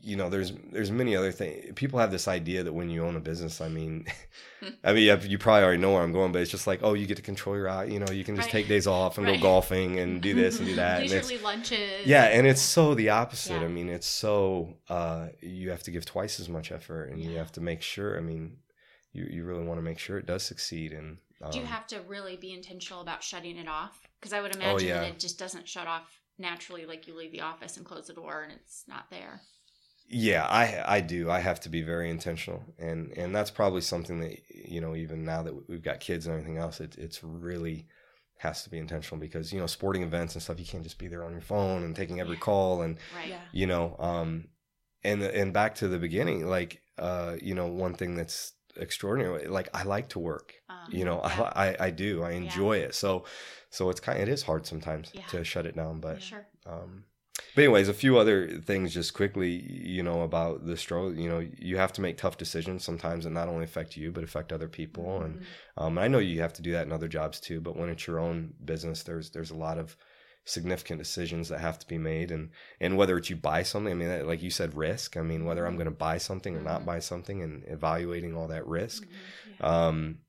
you know, there's there's many other things. People have this idea that when you own a business, I mean, I mean, yeah, you probably already know where I'm going, but it's just like, oh, you get to control your eye. You know, you can just Right. take days off and Right. go golfing and do this and do that. and Leisurely lunches. yeah, and it's so the opposite. Yeah. I mean, it's so uh, you have to give twice as much effort, and you have to make sure. I mean, you you really want to make sure it does succeed. And um, Do you have to really be intentional about shutting it off? Because I would imagine Oh, yeah. that it just doesn't shut off naturally, like you leave the office and close the door and it's not there. Yeah, I I do. I have to be very intentional, and and that's probably something that you know even now that we've got kids and everything else, it, it's really has to be intentional because you know sporting events and stuff, you can't just be there on your phone and taking every Yeah. call and Right. Yeah. you know um and and back to the beginning, like uh you know one thing that's extraordinary, like I like to work. Um, You know, yeah, I, I I do. I enjoy it. So so it's kind. of, It is hard sometimes Yeah. to shut it down, but sure. um, but anyways, a few other things just quickly, you know, about the struggle. You know, you have to make tough decisions sometimes that not only affect you but affect other people. And Mm-hmm. um, I know you have to do that in other jobs too. But when it's your own business, there's there's a lot of significant decisions that have to be made, and and whether it's you buy something. I mean, like you said, risk. I mean, whether I'm going to buy something or not Mhm. buy something, and evaluating all that risk. Mhm. Um,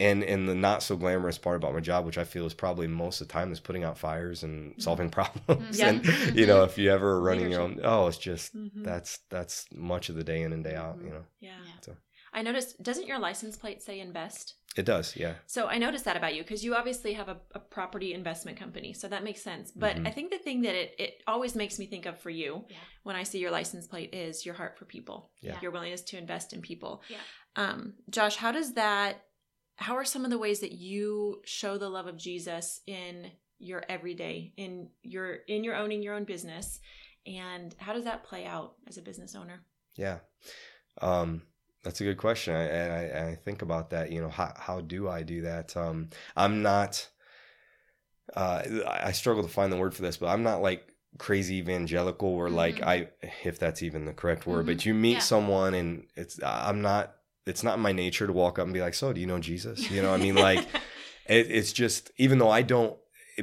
and and the not so glamorous part about my job, which I feel is probably most of the time, is putting out fires and solving problems. Yeah. and you know, if you ever are running your own, oh, it's just Mhm. that's that's much of the day in and day out. You know, Yeah. Yeah. So- I noticed, doesn't your license plate say invest? it does. Yeah, So I noticed that about you because you obviously have a, a property investment company. So that makes sense. But Mhm. I think the thing that it, it always makes me think of for you Yeah. when I see your license plate is your heart for people, Yeah. your willingness to invest in people. Yeah. Um, Josh, how does that, how are some of the ways that you show the love of Jesus in your everyday, in your, in your owning your own business? And how does that play out as a business owner? yeah. Um, that's a good question. I, and I, I think about that. You know, how how do I do that? Um, I'm not. Uh, I struggle to find the word for this, but I'm not like crazy evangelical or like Mhm. I, if that's even the correct word, Mhm. but you meet Yeah. someone and it's I'm not. It's not in my nature to walk up and be like, "So, do you know Jesus?" You know, I mean, like, it, it's just even though I don't.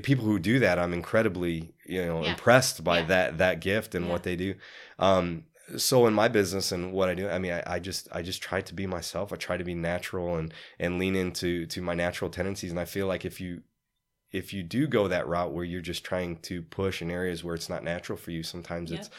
People who do that, I'm incredibly, you know, Yeah. impressed by Yeah. that that gift and Yeah. what they do. Um, so in my business and what I do, I mean, I, I just I just try to be myself. I try to be natural and and lean into to my natural tendencies. And I feel like if you if you do go that route where you're just trying to push in areas where it's not natural for you, sometimes it's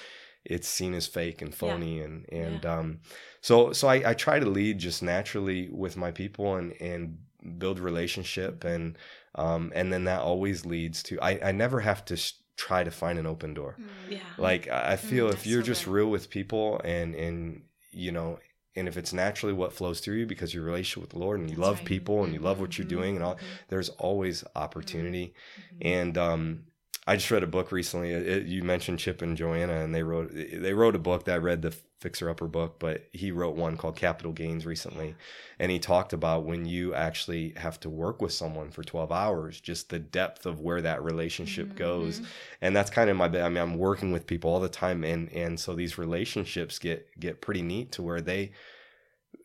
it's seen as fake and Yeah. phony and and um so so I, I try to lead just naturally with my people and and build relationship and um and then that always leads to I I never have to s try to find an open door Yeah. like I I feel if you're so just good. real with people and and you know and if it's naturally what flows through you because your relationship with the Lord and you That's love right. people and you love what you're Mhm. doing and all Mhm. there's always opportunity Mhm. and um I just read a book recently. It, you mentioned Chip and Joanna, and they wrote they wrote a book that I read the Fixer Upper book, but he wrote one called Capital Gaines recently, and he talked about when you actually have to work with someone for twelve hours, just the depth of where that relationship Mhm. goes, and that's kind of my. I mean, I'm working with people all the time, and and so these relationships get get pretty neat to where they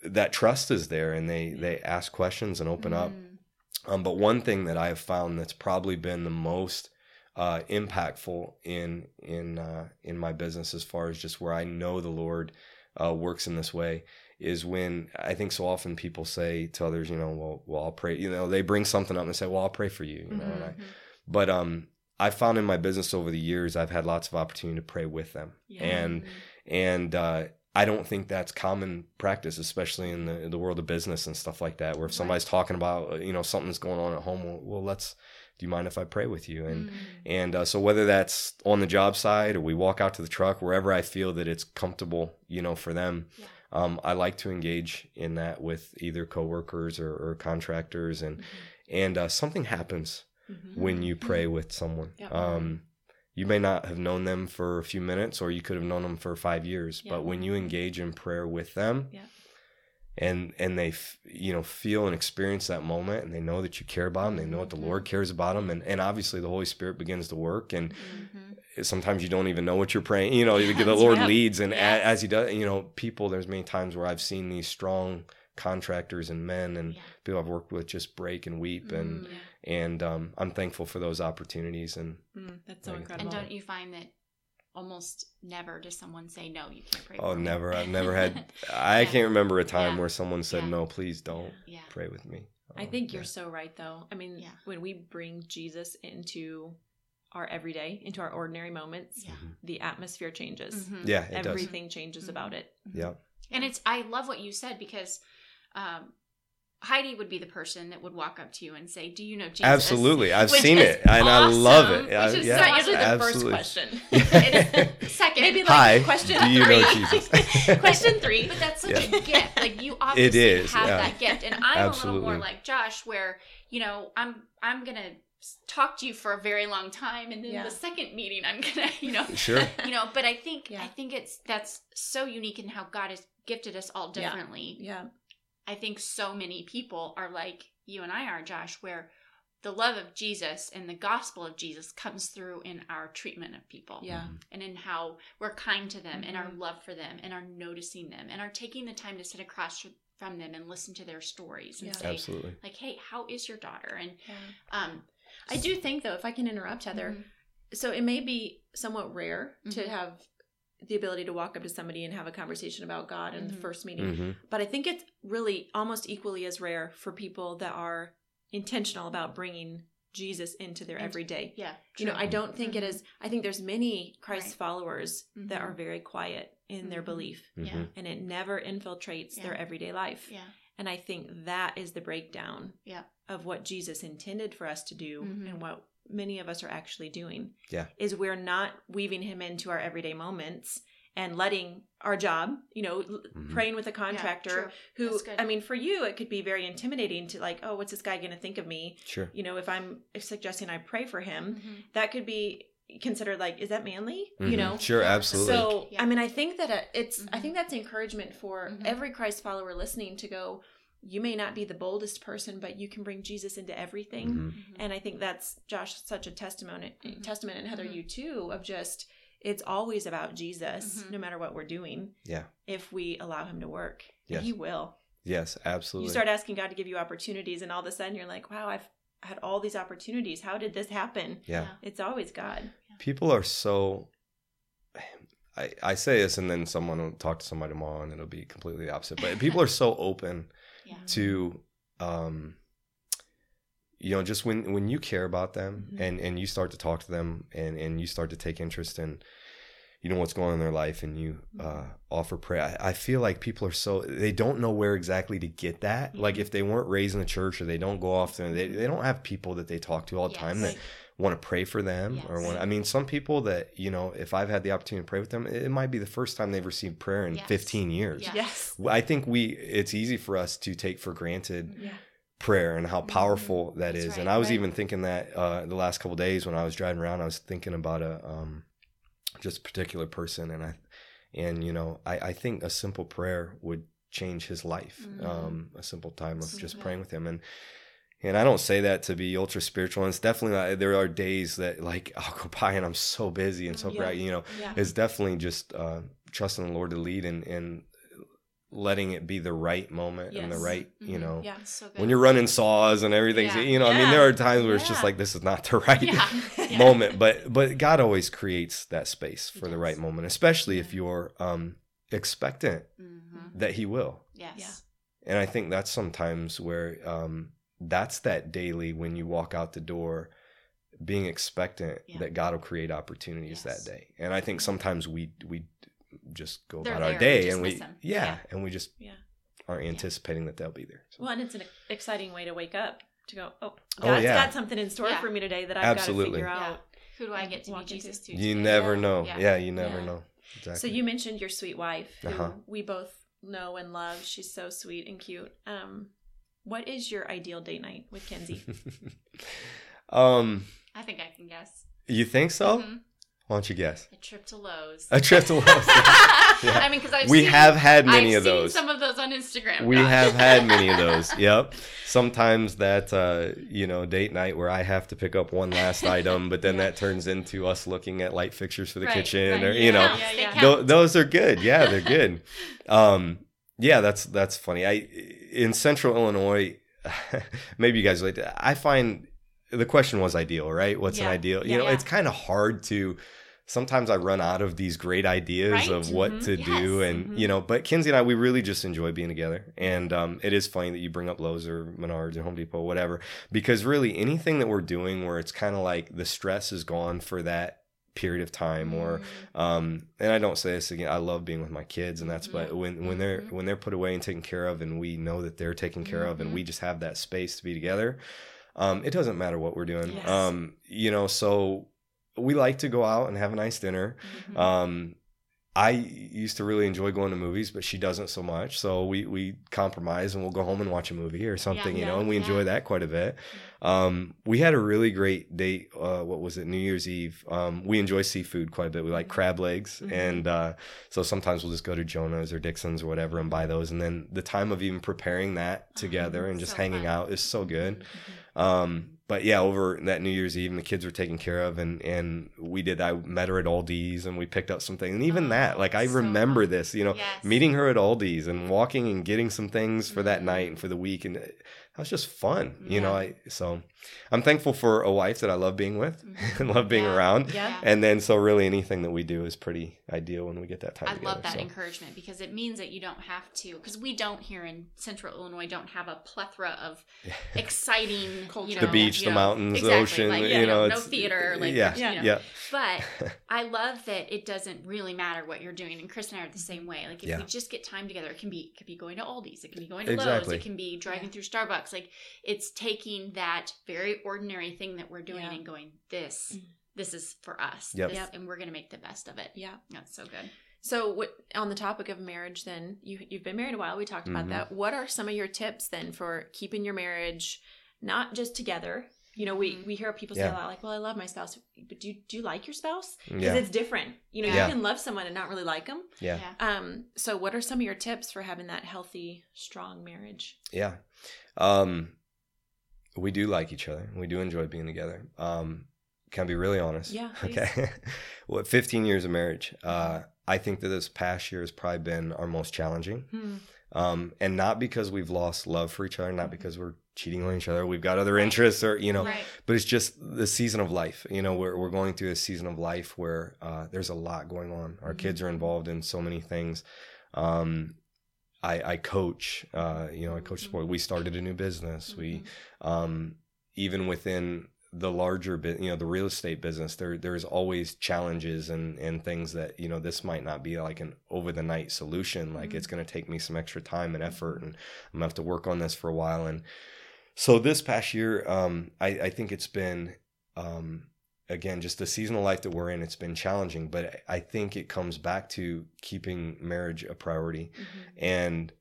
that trust is there, and they they ask questions and open up. Mm. Um, but one thing that I have found that's probably been the most uh, impactful in in uh, in my business, as far as just where I know the Lord uh, works in this way, is when I think so often people say to others, you know, well, well, I'll pray. You know, they bring something up and they say, well, I'll pray for you. You know, and I, Mhm. but um, I found in my business over the years, I've had lots of opportunity to pray with them, Yeah. and and uh, I don't think that's common practice, especially in the the world of business and stuff like that. Where if somebody's talking about uh, you know something's going on at home, well, well let's. Do you mind if I pray with you? And Mm. and uh, so whether that's on the job side or we walk out to the truck, wherever I feel that it's comfortable, you know, for them, Yeah. um, I like to engage in that with either coworkers or, or contractors, and and uh, something happens Mhm. when you pray with someone. Yeah. Um, you may not have known them for a few minutes, or you could have known them for five years. Yeah. But when you engage in prayer with them, Yeah. And and they f- you know feel and experience that moment, and they know that you care about them, they know what the. Lord cares about them, and and obviously the Holy Spirit begins to work, and Mhm. sometimes you don't even know what you're praying. You know, the Lord right. leads, and Yeah. as He does, you know, people. There's many times where I've seen these strong contractors and men and Yeah. people I've worked with just break and weep, and Mm. and um, I'm thankful for those opportunities. And Mm, that's so incredible. And don't you find that almost never does someone say no, you can't pray oh, for me? never, I've never had. I Yeah. can't remember a time Yeah. where someone said, Yeah. "No, please don't Yeah. pray with me." I Um, think you're yeah. so right, though. I mean, Yeah. when we bring Jesus into our everyday, into our ordinary moments, Yeah. the atmosphere changes. Mhm. Yeah, it does. Everything changes Mhm. about it. Yeah. And it's I love what you said because um, Heidi would be the person that would walk up to you and say, "Do you know Jesus?" Absolutely, I've Which seen is it, and I love it. I- which is yeah, It's not usually the absolutely. first question. It is second. Maybe like Hi, question do you three. know Jesus? question three. But that's such Yeah. a gift. Like you obviously is, have yeah. that gift, and I'm a little more like Josh, where you know I'm I'm gonna talk to you for a very long time, and then Yeah. the second meeting I'm gonna you know Sure. you know. But I think Yeah. I think it's that's so unique in how God has gifted us all Yeah. differently. Yeah. I think so many people are like you and I are, Josh, where the love of Jesus and the gospel of Jesus comes through in our treatment of people Yeah. Mm-hmm. and in how we're kind to them and our Mhm. love for them and our noticing them and are taking the time to sit across from them and listen to their stories and Yeah. say Absolutely. like hey how is your daughter and Yeah. um I do think, though, if I can interrupt, Heather, mhm, so it may be somewhat rare Mhm. to have the ability to walk up to somebody and have a conversation about God in the Mhm. first meeting. hmm But I think it's really almost equally as rare for people that are intentional about bringing Jesus into their Into- everyday. yeah You know. I don't think it Mhm. is. I think there's many Christ Right. followers that Mhm. are very quiet in their Mhm. belief, yeah and it never infiltrates their everyday life. yeah And I think that is the breakdown Yeah. of what Jesus intended for us to do and what many of us are actually doing. Yeah. Is we're not weaving him into our everyday moments and letting our job, you know, l Mhm. praying with a contractor true. who I mean for you it could be very intimidating to like, oh, what's this guy going to think of me? Sure. You know, if I'm suggesting I pray for him, Mhm. that could be considered like is that manly? Mhm. You know? Sure. Absolutely. So Yeah. I mean, I think that uh, it's. I Mhm. think that's encouragement for Mhm. every Christ follower listening to go. You may not be the boldest person, but you can bring Jesus into everything. Mhm. Mhm. And I think that's Josh such a testimony, Mhm. testament, and Heather, Mhm. you too, of just it's always about Jesus, Mhm. no matter what we're doing. Yeah. If we allow Him to work, Yes. He will. Yes. Absolutely. You start asking God to give you opportunities, and all of a sudden you're like, "Wow, I've had all these opportunities. How did this happen?" yeah. It's always God. People are so. I, I say this and then someone will talk to somebody tomorrow and it'll be completely the opposite. But people are so open yeah. to um you know just when when you care about them Mhm. and and you start to talk to them and and you start to take interest in you know what's going on in their life and you uh offer prayer I, I feel like people are so they don't know where exactly to get that. Like Mhm. if they weren't raised in the church or they don't go off there they, they don't have people that they talk to all the time that want to pray for them or Yes. want i mean some people that you know if i've had the opportunity to pray with them it, it might be the first time they've received prayer in Yes. 15 years Yeah. Yes. I think we it's easy for us to take for granted Yeah. prayer and how powerful that That's is. right, and I was right. even thinking that uh, the last couple days when I was driving around, I was thinking about a um, just a particular person, and I and you know I, I think a simple prayer would change his life. Mhm. Um, a simple time of just Yeah. praying with him and. And I don't say that to be ultra spiritual. And it's definitely not, there are days that like I'll go by and I'm so busy and so Yeah. bright, you know, Yeah. it's definitely just uh, trusting the Lord to lead and, and letting it be the right moment and the right, you Mhm. know, Yeah. So good. when you're running saws and everything. Yeah. You know, I mean, there are times where it's just like this is not the right yeah. Yeah. moment, but but God always creates that space He for the right moment, especially if you're um, expectant Mhm. that He will. Yes. Yeah. And I think that's sometimes where um, that's that daily when you walk out the door, being expectant Yeah. that God will create opportunities Yes. that day. And I think sometimes we we just go They're about our there, day just and we yeah, Yeah. and we just Yeah. aren't anticipating that they'll be there. So, Well, and it's an exciting way to wake up to go, oh, Oh, God's yeah. got something in store Yeah. for me today that I've Absolutely. got to figure Yeah. out. Who do I get to be Jesus to? you never Yeah. know. Yeah. Yeah, you never Yeah. know. Exactly. So you mentioned your sweet wife, who Uh-huh. we both know and love. She's so sweet and cute. Um, what is your ideal date night with Kenzie? um, I think I can guess. you think so? Mhm. Why don't you guess? A trip to Lowe's. A trip to Lowe's. Yeah. I mean, because I've we seen, have had many I've of seen those. some of those on Instagram. we have had many of those. Yep. Sometimes that uh, you know date night where I have to pick up one last item, but then Yeah. that turns into us looking at light fixtures for the Right, kitchen, right. or They you know, Yeah, they yeah. count. Those are good. Yeah, they're good. um, yeah, that's that's funny. I in Central Illinois, maybe you guys like. I find the question was ideal, right? What's an ideal? You Yeah. know, Yeah. it's kind of hard to. Sometimes I run out of these great ideas Right? of what Mhm. to do, Yes. and Mhm. you know. But Kinsey and I, we really just enjoy being together, and um, it is funny that you bring up Lowe's or Menards or Home Depot, whatever, because really anything that we're doing where it's kind of like the stress is gone for that period of time, or Mm-hmm. um and i don't say this again i love being with my kids and that's but Mhm. when when they're Mhm. when they're put away and taken care of and we know that they're taken care of and we just have that space to be together um it doesn't matter what we're doing Yes. um you know so we like to go out and have a nice dinner Mhm. um I used to really enjoy going to movies, but she doesn't so much. So we we compromise and we'll go home and watch a movie or something, you Yeah, know, and we enjoy that quite a bit. Um, we had a really great date. Uh, what was it? New Year's Eve. Um, we enjoy seafood quite a bit. We like crab legs, Mhm. and uh, so sometimes we'll just go to Jonah's or Dixon's or whatever and buy those. And then the time of even preparing that together and just So hanging fun. out is so good. Mm-hmm. Um, but yeah, over that New Year's Eve, and the kids were taken care of, and and we did. I met her at Aldi's, and we picked up some things, and even Oh, that, like I so remember this, you know, Yes. meeting her at Aldi's and walking and getting some things for that Mhm. night and for the week, and that was just fun, you know. I so I'm thankful for a wife that I love being with Mhm. and love being Yeah. around, Yeah. and then so really anything that we do is pretty ideal when we get that time I together. love that so. encouragement because it means that you don't have to because we don't here in Central Illinois don't have a plethora of exciting you know, the beach, you the know, mountains, exactly, the ocean, like, you know, no it's theater, like yeah, you know. yeah, But I love that it doesn't really matter what you're doing, and Chris and I are the same way. Like if Yeah. we just get time together, it can be it could be going to Aldi's, it can be going to Exactly. Lowe's, it can be driving through Starbucks. Like it's taking that very ordinary thing that we're doing Yeah. and going, this, Mm. this is for us, Yep. this- Yep. and we're gonna make the best of it. Yeah. That's so good. So, what, on the topic of marriage, then you you've been married a while. We talked about Mhm. that. What are some of your tips then for keeping your marriage not just together? You know, we Mhm. we hear people say Yeah. a lot like, "Well, I love my spouse," but do you, do you like your spouse? Because yeah, it's different. You know, Yeah. you can love someone and not really like them. yeah. Yeah. Um. So, what are some of your tips for having that healthy, strong marriage? Yeah. Um we do like each other. We do enjoy being together. Um can I be really honest? Yeah, please. Okay. what 15 years of marriage. Uh I think that this past year has probably been our most challenging. Hmm. Um and not because we've lost love for each other, not Mhm. because we're cheating on each other. We've got other interests or you know, right. but it's just the season of life. You know, we're we're going through a season of life where uh, there's a lot going on. Our Mhm. kids are involved in so many things. Um, I, I coach. Uh, you know, I coach Mhm. sport. We started a new business. We Mhm. um, even within the larger bit, you know, the real estate business, there there's always challenges and and things that you know this might not be like an over the night solution. Like Mhm. it's going to take me some extra time and effort, and I'm gonna have to work on this for a while. And so this past year, um, I, I think it's been um, again just the seasonal life that we're in. It's been challenging, but I think it comes back to keeping marriage a priority Mhm. and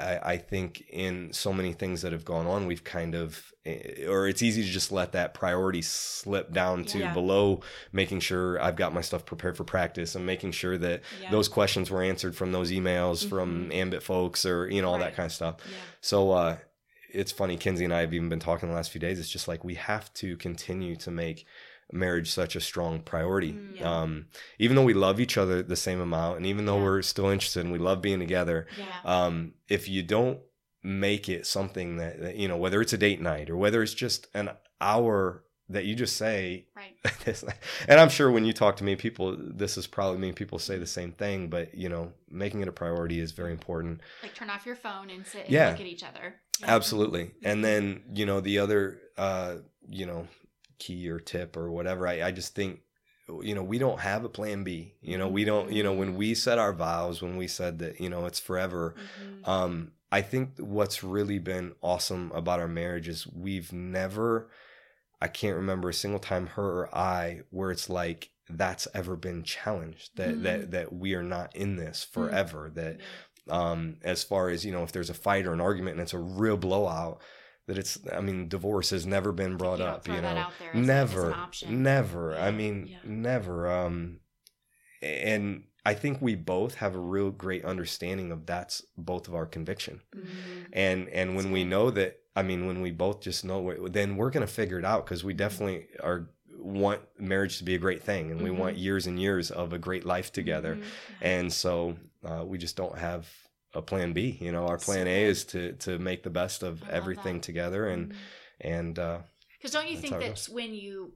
I, I think in so many things that have gone on, we've kind of, eh, or it's easy to just let that priority slip down to Yeah. below making sure I've got my stuff prepared for practice and making sure that Yeah. those questions were answered from those emails from Mhm. Ambit folks or, you know, all Right. that kind of stuff. Yeah. So, uh, it's funny, Kinsey and I have even been talking the last few days. It's just like we have to continue to make marriage such a strong priority. Mm, yeah. Um, even though we love each other the same amount, and even though Yeah. we're still interested and we love being together, Yeah. um, if you don't make it something that, that, you know whether it's a date night or whether it's just an hour that you just say right. this and i'm sure when you talk to me people this is probably me people say the same thing but you know making it a priority is very important Like turn off your phone and sit and look at each other. Absolutely and then you know the other uh you know key or tip or whatever i, I just think you know we don't have a plan b you know we don't you know when we set our vows when we said that you know it's forever Mhm. um i think what's really been awesome about our marriage is we've never i can't remember a single time her or i where it's like that's ever been challenged that Mhm. that that we are not in this forever that Yeah. Um as far as you know if there's a fight or an argument and it's a real blowout that it's i mean divorce has never been brought You up you know out there as a- as never never i mean Yeah. never um and i think we both have a real great understanding of that's both of our conviction Mhm. and and when That's we know that i mean when we both just know it, then we're going to figure it out because we definitely are want marriage to be a great thing and we Mhm. want years and years of a great life together Mhm. and so uh, we just don't have a plan b you know our plan a is to to make the best of everything that. together and Mhm. and uh Because don't you That's think that's when you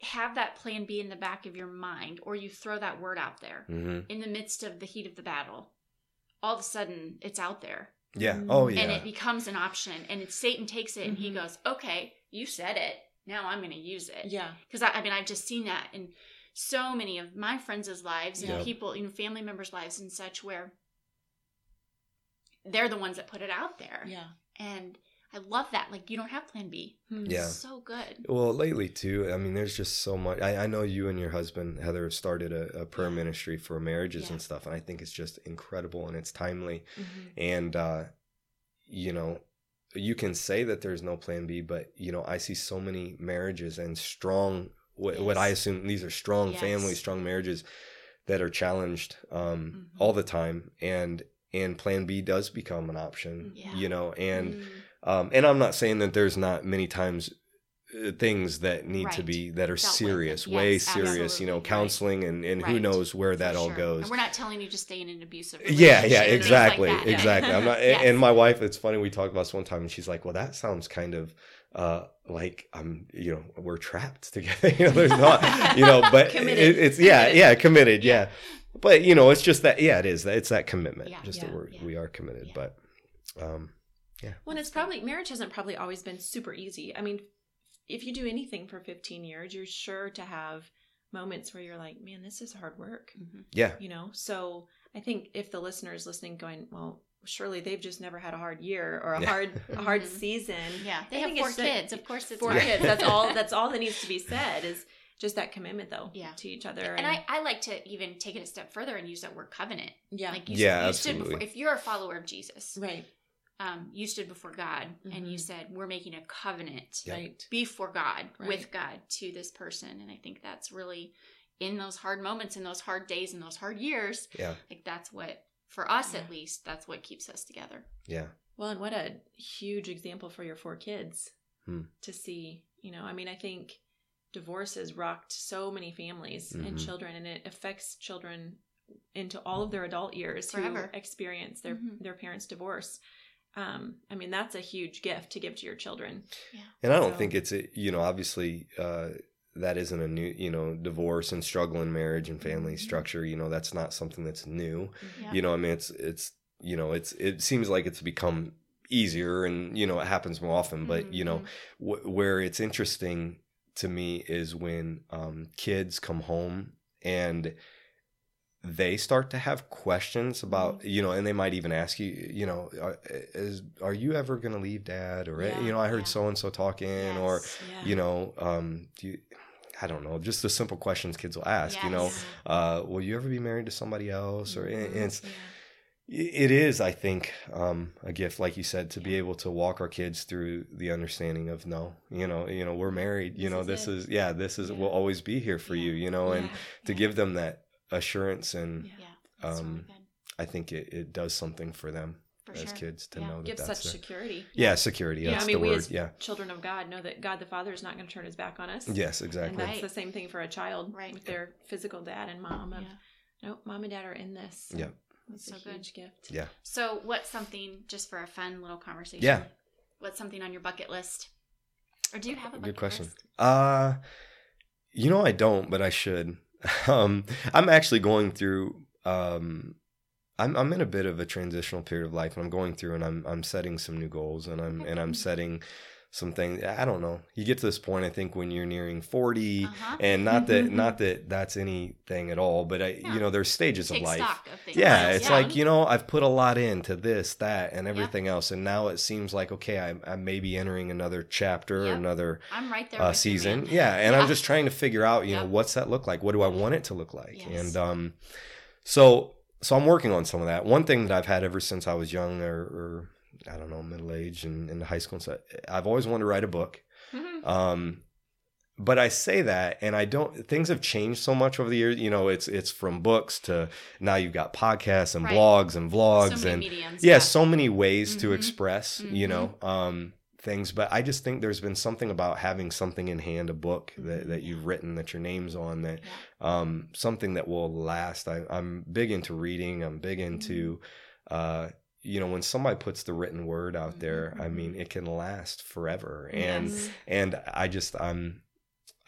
have that plan B in the back of your mind, or you throw that word out there mhm. in the midst of the heat of the battle, all of a sudden it's out there yeah oh yeah and it becomes an option, and it's Satan takes it and he Mhm. goes, "Okay, you said it. Now I'm going to use it." Yeah. Because I, I mean, I've just seen that in so many of my friends' lives and Yeah. people, you know, family members' lives and such, where they're the ones that put it out there, Yeah. and I love that. Like you don't have Plan B. Hmm. Yeah. so good. Well, lately too. I mean, there's just so much. I, I know you and your husband Heather have started a, a prayer Yeah. ministry for marriages Yeah. and stuff, and I think it's just incredible and it's timely. Mhm. And uh, you know, you can say that there's no plan B, but you know, I see so many marriages and strong. What, what I assume these are strong Yes. families, strong marriages that are challenged um, Mhm. all the time, and and Plan B does become an option. Yeah. You know, and Mhm. um, and I'm not saying that there's not many times uh, things that need to be that are with. serious, Yes, way serious. You absolutely. know, Right. counseling and and who knows where that For all goes. And we're not telling you to stay in an abusive Yeah, relationship yeah, things like exactly, exactly. I'm not, Yes. and my wife. It's funny we talked about this one time, and she's like, "Well, that sounds kind of uh like I'm, you know, we're trapped together. you know, there's not, you know, but it, it's yeah, Committed. yeah, committed, Yeah. yeah. But you know, it's just that, yeah, it is. that It's that commitment. Yeah. Just Yeah. that we're Yeah. we are committed. Yeah. But um, yeah. Well, it's probably marriage hasn't probably always been super easy. I mean, if you do anything for 15 years, you're sure to have moments where you're like, man, this is hard work, Mhm. yeah, you know? So I think if the listener is listening going, well, surely they've just never had a hard year or a Yeah. hard a hard Mhm. season. Yeah, they I have four it's that- kids. Of course, it's Four hard. kids. That's all that's all that needs to be said is just that commitment though Yeah. to each other. And I, I like to even take it a step further and use that word covenant. yeah. Like you, Yeah, you stood before. absolutely. If you're a follower of Jesus, right. um, you stood before God and you Mhm. said, "We're making a covenant Right. before God, Right. with God, to this person." And I think that's really in those hard moments, in those hard days, in those hard years. yeah, Like that's what, for us Yeah. at least, that's what keeps us together. yeah, Well, and what a huge example for your four kids Hmm. to see. You know, I mean, I think divorces rocked so many families and Mhm. children, and it affects children into all of their adult years Forever. who experience their Mhm. their parents' divorce. Um, I mean, that's a huge gift to give to your children. and I don't So- think it's a, you know obviously uh, that isn't a new you know divorce and struggle in marriage and family Mhm. structure. You know that's not something that's new. Yeah. You know, I mean it's it's you know it's it seems like it's become easier and you know it happens more often, but you know Mhm. wh- where it's interesting to me is when um, kids come home and they start to have questions about you know and they might even ask you you know are, is are you ever going to leave dad or Yeah, you know i heard so and so talking or Yeah. you know um do you i don't know just the simple questions kids will ask you know uh will you ever be married to somebody else or and Mhm. it's Yeah. it is i think um a gift like you said to be able to walk our kids through the understanding of no you know you know we're married you This know is this it. is yeah this is Yeah. will always be here for Yeah. you you know and to Yeah. give them that assurance and Yeah. Yeah, um, really i think it, it does something for them For as sure. kids to Yeah. know that Gives that's such their- security. yeah security Yeah, that's I mean, the we word as yeah children of God know that God the Father is not going to turn his back on us. yes And exactly that's Right. the same thing for a child Right. with their physical dad and mom. Of, Yeah. no, mom and dad are in this. Yeah. It's So a good. huge gift. yeah So, what's something just for a fun little conversation? Yeah. What's something on your bucket list? Or do you have a bucket good question list? uh you know i don't but i should um i'm actually going through um I'm, I'm in a bit of a transitional period of life and I'm going through and I'm I'm setting some new goals and I'm and I'm setting some things. I don't know. You get to this point, I think, when you're nearing 40, Uh-huh. and not that not that that's anything at all, but I, Yeah. you know, there's stages of life. of. Yeah, it's like you know, I've put a lot into this, that, and everything else, and now it seems like okay, I, I may be entering another chapter, or another I'm right there. uh, with you, season. yeah, and Yeah. I'm just trying to figure out, you know, what's that look like? What do I want it to look like? Yes. And um, so so I'm working on some of that. One thing that I've had ever since I was young, or, or I don't know, middle age and in high school, and stuff, I've always wanted to write a book. Mhm. Um, but I say that, and I don't. Things have changed so much over the years. You know, it's it's from books to now you've got podcasts and Right. blogs and vlogs so and mediums. yeah, so many ways to Mhm. express you Mhm. know um things but i just think there's been something about having something in hand a book that, that you've written that your name's on that um something that will last I, i'm big into reading i'm big into uh you know when somebody puts the written word out there i Mhm. mean it can last forever and Yes. and i just i'm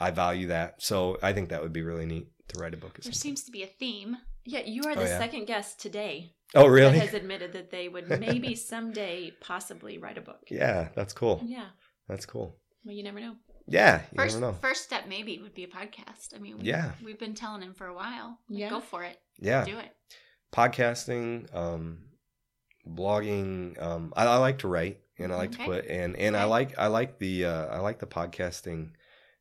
i value that so i think that would be really neat to write a book there some point. seems to be a theme. Yeah, you are Oh, the yeah. second guest today oh really that has admitted that they would maybe someday possibly write a book. yeah that's cool Yeah. that's cool Well, you never know. yeah you First, never know first step maybe would be a podcast. I mean, we, Yeah. we've been telling him for a while. Like, Yeah. go for it. yeah Do it. podcasting, um, blogging. Um, I, I like to write and I like Okay. to put and and I like I like the uh, I like the podcasting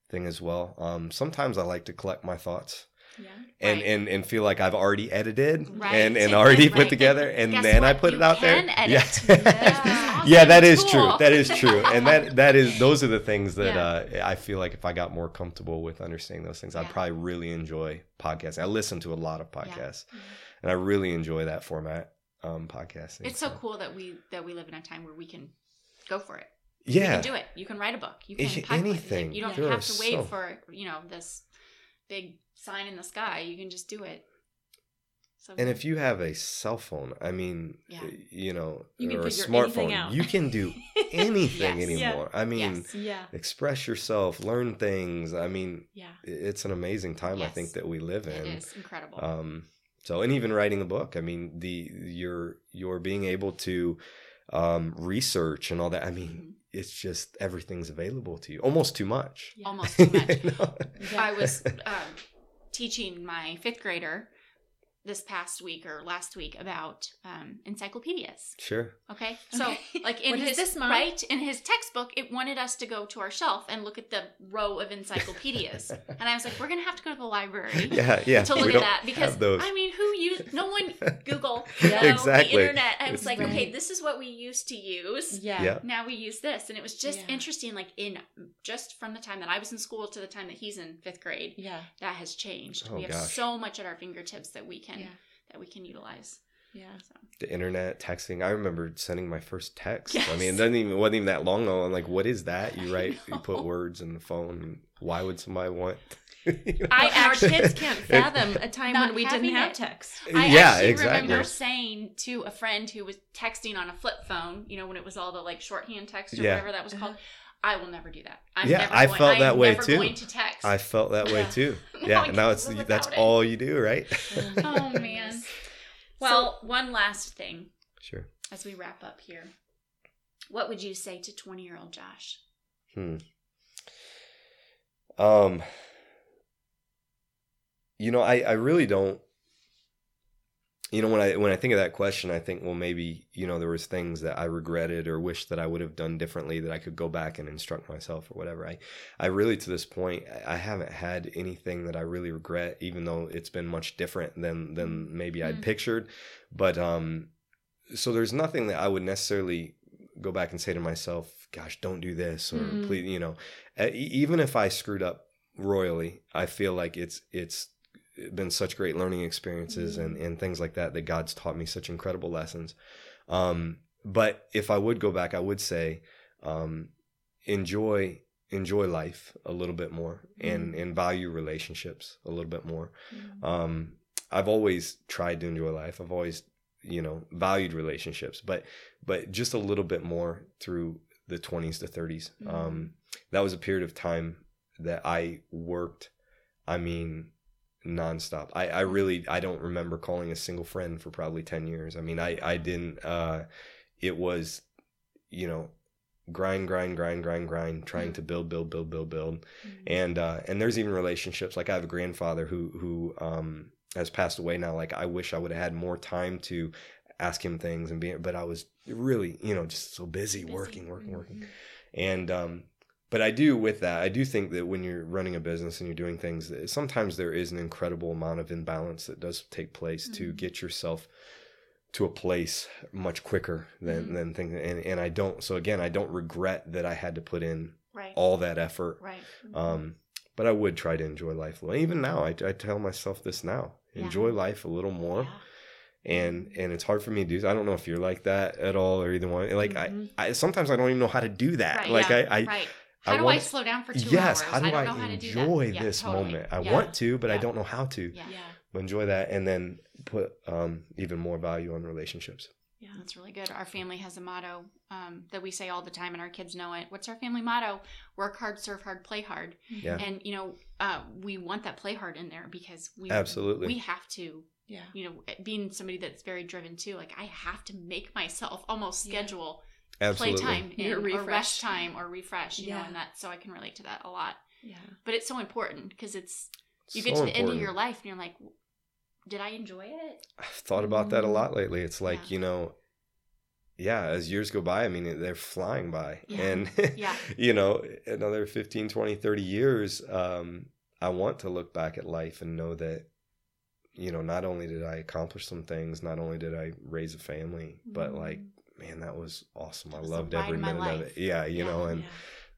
thing as well. Um, sometimes I like to collect my thoughts Yeah. and Right. and and feel like I've already edited Right. and and already put together and then I put You it out there. edit. Yeah. Yeah. yeah, that is true. That is true. And that that is those are the things that Yeah. uh, I feel like if I got more comfortable with understanding those things, I'd probably really enjoy podcasting. I listen to a lot of podcasts, Yeah. and I really enjoy that format. Um, podcasting. It's so cool that we that we live in a time where we can go for it. Yeah, You can do it. You can write a book. You can anything. You don't There have to wait so- for you know this big sign in the sky. You can just do it. So And if you have a cell phone, I mean, Yeah. you know, You can or a smartphone, you can do anything Yes. Yeah. anymore. I mean, yes. Yeah. express yourself, learn things. I mean, Yeah. it's an amazing time I think that we live in. it is incredible. Um, so, and even writing a book, I mean, the you're you're being able to um, research and all that. I mean, Mhm. It's just everything's available to you, almost too much. Yeah. Almost too much. You know? Yeah. I was um, teaching my fifth grader this past week or last week about um, encyclopedias. Sure. Okay, so Okay. like in his this, Mom? right in his textbook, it wanted us to go to our shelf and look at the row of encyclopedias, and I was like, we're gonna have to go to the library. Yeah, yeah. To we look at that because those. I mean, who use no one Google Yeah. no, Exactly. the internet. I was It's like, right. okay, this is what we used to use. Yeah. Yeah. Now we use this, and it was just Yeah. interesting. Like in just from the time that I was in school to the time that he's in fifth grade, Yeah. that has changed. Oh, we have gosh. so much at our fingertips that we can Yeah. that we can utilize. Yeah. So the internet texting. I remember sending my first text. I mean, it doesn't even wasn't even that long ago. I'm like, what is that? You write, you put words in the phone. Why would somebody want? you know? I our kids can't fathom a time Not when we didn't having have it. text. I yeah, actually exactly. remember saying to a friend who was texting on a flip phone, you know, when it was all the like shorthand text or Yeah. whatever that was called. Uh-huh. I will never do that. I'm Yeah, never I going, felt that way too. Going to text. I felt that way too. Yeah, I now it's that's it. all you do, right? oh man. Well, one last thing sure. as we wrap up here. What would you say to 20 year old Josh? Hmm. Um. You know, I I really don't. You know, when I when I think of that question, I think, well, maybe you know there was things that I regretted or wish that I would have done differently that I could go back and instruct myself or whatever. I I really to this point I haven't had anything that I really regret, even though it's been much different than than maybe I'd Mm. pictured. But um, so there's nothing that I would necessarily go back and say to myself, "Gosh, don't do this," or Mhm. please, you know, even if I screwed up royally, I feel like it's it's been such great learning experiences and and things like that that God's taught me such incredible lessons. Um, but if I would go back, I would say, um, enjoy enjoy life a little bit more and and value relationships a little bit more. Um i've always tried to enjoy life. I've always you know valued relationships but but just a little bit more through the 20s to 30s Mhm. um that was a period of time that i worked i mean nonstop i i really i don't remember calling a single friend for probably 10 years i mean i i didn't uh it was you know grind, grind, grind, grind, grind, trying to build, build, build, build, build. Mm-hmm. And uh, and there's even relationships like I have a grandfather who who um, has passed away now. Like I wish I would have had more time to ask him things and be, but I was really you know just so busy, Busy. working, working, working. Mhm. And um, but I do with that, I do think that when you're running a business and you're doing things, sometimes there is an incredible amount of imbalance that does take place to Mhm. get yourself to a place much quicker than Mhm. than things. And and I don't. So again, I don't regret that I had to put in Right. all that effort. Right. Um, but I would try to enjoy life. Even now, I, I tell myself this now: Yeah. enjoy life a little more. Yeah. And and it's hard for me to do. I don't know if you're like that at all, or either one. Like Mhm. I, I sometimes I don't even know how to do that. Right, like yeah, I, I right. I How do I slow down for two yes. hours? How do I, don't know how to do that. enjoy Yeah, this totally. moment? I Yeah. want to, but I don't know how to. Yeah. Yeah. But enjoy that, and then put um, even more value on relationships. Yeah. That's really good. Our family has a motto um, that we say all the time, and our kids know it. What's our family motto? Work hard, serve hard, play hard. Yeah. And you know, uh, we want that play hard in there because we Absolutely. we have to. Yeah. You know, being somebody that's very driven too, like I have to make myself almost Yeah. schedule Absolutely. playtime Your in, or refresh. rest time or refresh. You know, and that so I can relate to that a lot. Yeah. But it's so important because it's you So get to the end of your life and you're like, did I enjoy it? I've thought about that a Mm. lot lately. It's like Yeah. you know, yeah. As years go by, I mean, they're flying by, Yeah. and Yeah. you know, another 15, 20, 30 years, um, I want to look back at life and know that, you know, not only did I accomplish some things, not only did I raise a family, but Mhm. like, man, that was awesome. I That was the loved every minute of it. Yeah, you Yeah. know, and Yeah.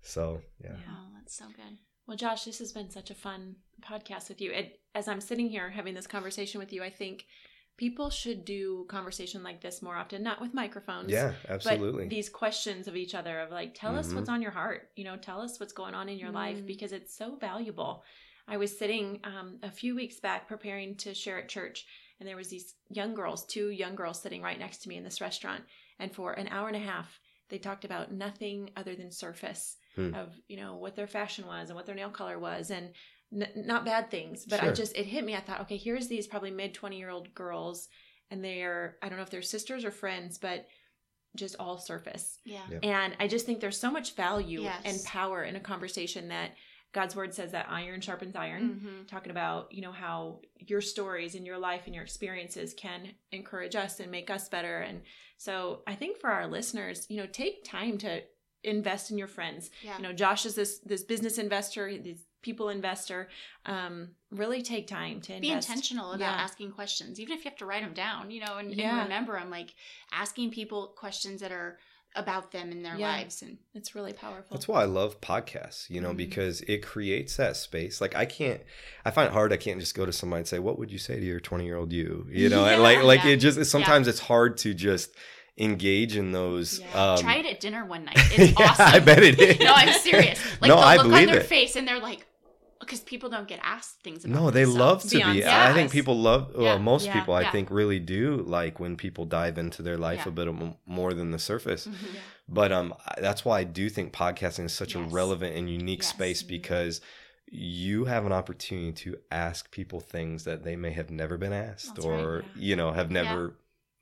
so yeah. Yeah. Oh, that's so good. Well, Josh, this has been such a fun podcast with you. It, as I'm sitting here having this conversation with you, I think people should do conversation like this more often, not with microphones. Yeah, absolutely. But these questions of each other of like, tell us Mhm. what's on your heart, you know, tell us what's going on in your life Mm. because it's so valuable. I was sitting um, a few weeks back preparing to share at church, and there was these young girls, two young girls sitting right next to me in this restaurant, and for an hour and a half, they talked about nothing other than surface Hmm. of you know what their fashion was and what their nail color was, and n- not bad things, but I just it hit me. I thought, okay, here's these probably mid twenty year old girls, and they're I don't know if they're sisters or friends, but just all surface. Yeah. Yeah. And I just think there's so much value Yes. and power in a conversation that God's word says that iron sharpens iron. Mm-hmm. Talking about, you know, how your stories and your life and your experiences can encourage us and make us better. And so I think for our listeners, you know, take time to invest in your friends. Yeah. You know, Josh is this this business investor, this people investor. Um, really take time to invest. be intentional about Yeah. asking questions even if you have to write them down you know and, Yeah. and remember i'm like asking people questions that are about them in their Yeah. lives and It's really powerful. That's why I love podcasts, you know, Mhm. because it creates that space. Like I can't, I find it hard. I can't just go to somebody and say, "What would you say to your twenty year old you?" You know, and like, like Yeah. it just sometimes it's hard to just engage in those. Yeah. Um, try it at dinner one night it's yeah, awesome I bet it is. no i'm serious like No, the I look on believe their it. face and they're like because people don't get asked things about No, they love to be. I think people love. Well, Yeah. most Yeah. people, I think, really do like when people dive into their life a bit more than the surface. Mhm. Yeah. But um, that's why I do think podcasting is such a relevant and unique Yes. space because you have an opportunity to ask people things that they may have never been asked, That's right, or yeah. you know, have never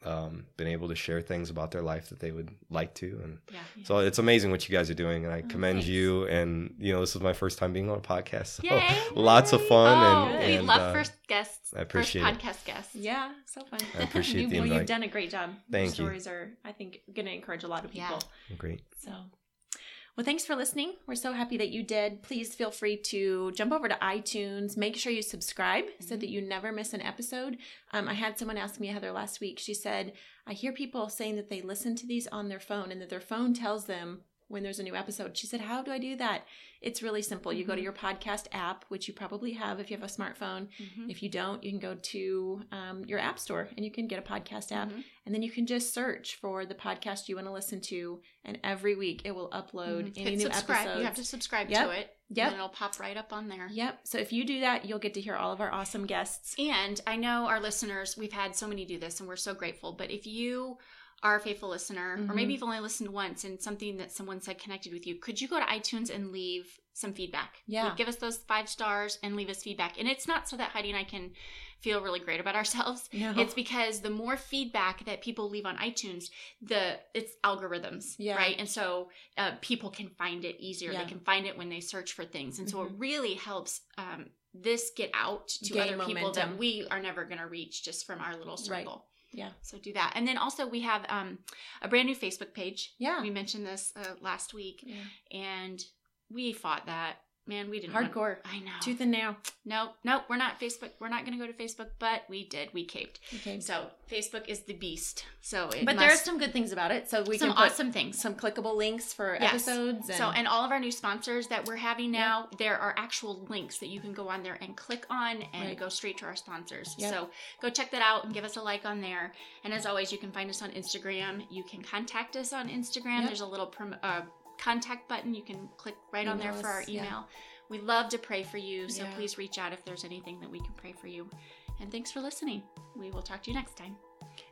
um, been able to share things about their life that they would like to. And yeah so it's amazing what you guys are doing, and I Oh, commend thanks. you. And you know, this is my first time being on a podcast, so Yay! lots of fun. oh, and, we love uh, first guests I appreciate first podcast guests Yeah, so fun. I appreciate you, the well, you've done a great job. Thank you. Stories are, I think, going to encourage a lot of Yeah. people. Great. So, well, thanks for listening. We're so happy that you did. Please feel free to jump over to iTunes. Make sure you subscribe so that you never miss an episode. Um, I had someone ask me, Heather, last week. She said, I hear people saying that they listen to these on their phone and that their phone tells them when there's a new episode. She said, How do I do that? It's really simple. You go to Mhm. your podcast app, which you probably have if you have a smartphone. Mhm. If you don't, you can go to um, your app store and you can get a podcast app. Mhm. And then you can just search for the podcast you want to listen to. And every week it will upload Mhm. any Hit new subscribe episodes. you have to subscribe Yep. to it Yep. and it'll pop right up on there Yep. So if you do that, you'll get to hear all of our awesome guests. And I know our listeners, we've had so many do this and we're so grateful. But if you are a faithful listener, mm-hmm. or maybe you've only listened once and something that someone said connected with you, could you go to iTunes and leave some feedback? Yeah. give us those five stars and leave us feedback. And it's not so that Heidi and I can feel really great about ourselves. No. It's because the more feedback that people leave on iTunes, the it's algorithms, yeah. right? And so uh, people can find it easier. Yeah. They can find it when they search for things, and mm-hmm. so it mm-hmm. really helps um, this get out to Gain other momentum. people that we are never going to reach just from our little circle. Right. Yeah. So do that. And then also we have um, a brand new Facebook page. Yeah. We mentioned this uh, last week. Yeah. And we fought that man, we didn't hardcore. Want, I know. Tooth and nail. No, no, we're not Facebook. We're not going to go to Facebook, but we did. We caved. Okay. So Facebook is the beast. So, but there are some good things about it. So we some awesome things, some clickable links for yes. episodes. And... So, and all of our new sponsors that we're having now, yep. there are actual links that you can go on there and click on and right. go straight to our sponsors. Yep. So go check that out and give us a like on there. And as always, you can find us on Instagram. You can contact us on Instagram. Yep. There's a little prom- uh, contact button. You can click right email on there for our email. Yeah. We love to pray for you, so yeah. please reach out if there's anything that we can pray for you. And thanks for listening. We will talk to you next time.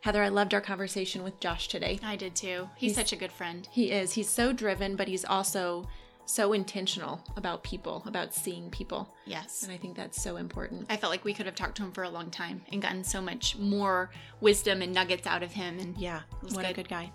Heather, I loved our conversation with Josh today. I did too. He's, he's such a good friend. He is. He's so driven, but he's also so intentional about people, about seeing people. Yes. And I think that's so important. I felt like we could have talked to him for a long time and gotten so much more wisdom and nuggets out of him. And yeah, what good. a good guy.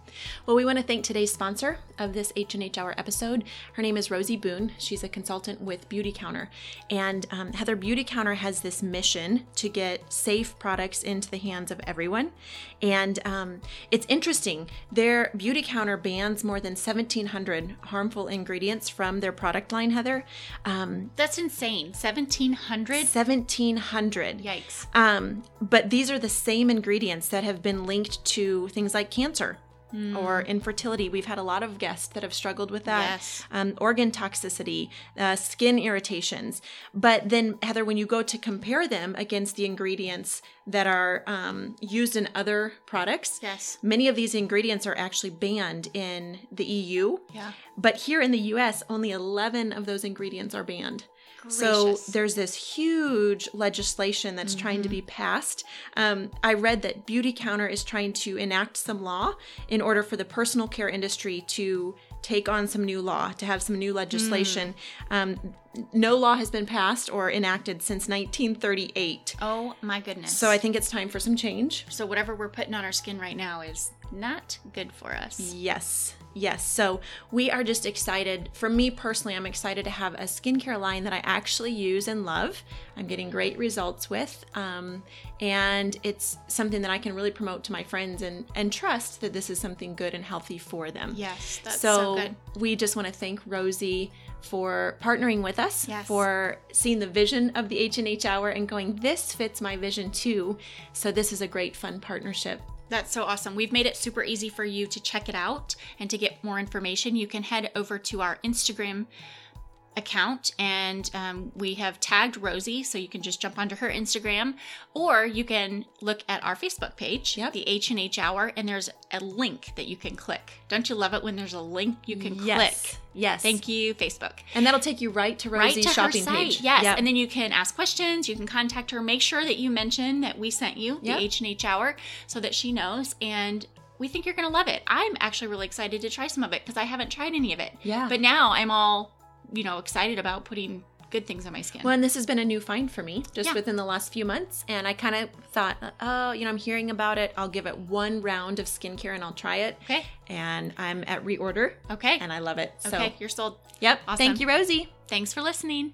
Well, we want to thank today's sponsor of this H&H Hour episode. Her name is Rosie Boone. She's a consultant with Beautycounter, And um, Heather, Beautycounter has this mission to get safe products into the hands of everyone. And um, it's interesting. Their Beautycounter bans more than 1,700 harmful ingredients from their product line, Heather. Um, That's insane. 1700? 1700. Yikes. Um, but these are the same ingredients that have been linked to things like cancer. Mm. Or infertility. We've had a lot of guests that have struggled with that. Yes. Um, organ toxicity, uh, skin irritations. But then, Heather, when you go to compare them against the ingredients that are um, used in other products, yes. many of these ingredients are actually banned in the EU. Yeah. But here in the US, only 11 of those ingredients are banned. So there's this huge legislation that's mm-hmm. trying to be mm-hmm. passed. Um, I read that Beautycounter is trying to enact some law in order for the personal care industry to take on some new law, to have some new legislation. Mm. Um, no law has been passed or enacted since 1938. Oh my goodness. So I think it's time for some change. So whatever we're putting on our skin right now is not good for us. Yes. Yes. So we are just excited. For me personally, I'm excited to have a skincare line that I actually use and love. I'm getting great results with. Um, and it's something that I can really promote to my friends and, and trust that this is something good and healthy for them. Yes. That's so, so good. we just want to thank Rosie for partnering with us, yes. for seeing the vision of the H&H Hour and going, this fits my vision too. So this is a great fun partnership. That's so awesome. We've made it super easy for you to check it out and to get more information. You can head over to our Instagram account and um, we have tagged Rosie so you can just jump onto her Instagram or you can look at our Facebook page yep. the H&H Hour and there's a link that you can click don't you love it when there's a link you can yes. click yes thank you Facebook and that'll take you right to Rosie's right to shopping page yes yep. and then you can ask questions you can contact her make sure that you mention that we sent you yep. the H&H Hour so that she knows and we think you're going to love it. I'm actually really excited to try some of it because I haven't tried any of it. Yeah. But now I'm all you know, excited about putting good things on my skin. Well, and this has been a new find for me just yeah. within the last few months. And I kind of thought, uh, oh, you know, I'm hearing about it. I'll give it one round of skincare and I'll try it. Okay. And I'm at reorder. Okay. And I love it. So, okay, you're sold. Yep. Awesome. Thank you, Rosie. Thanks for listening.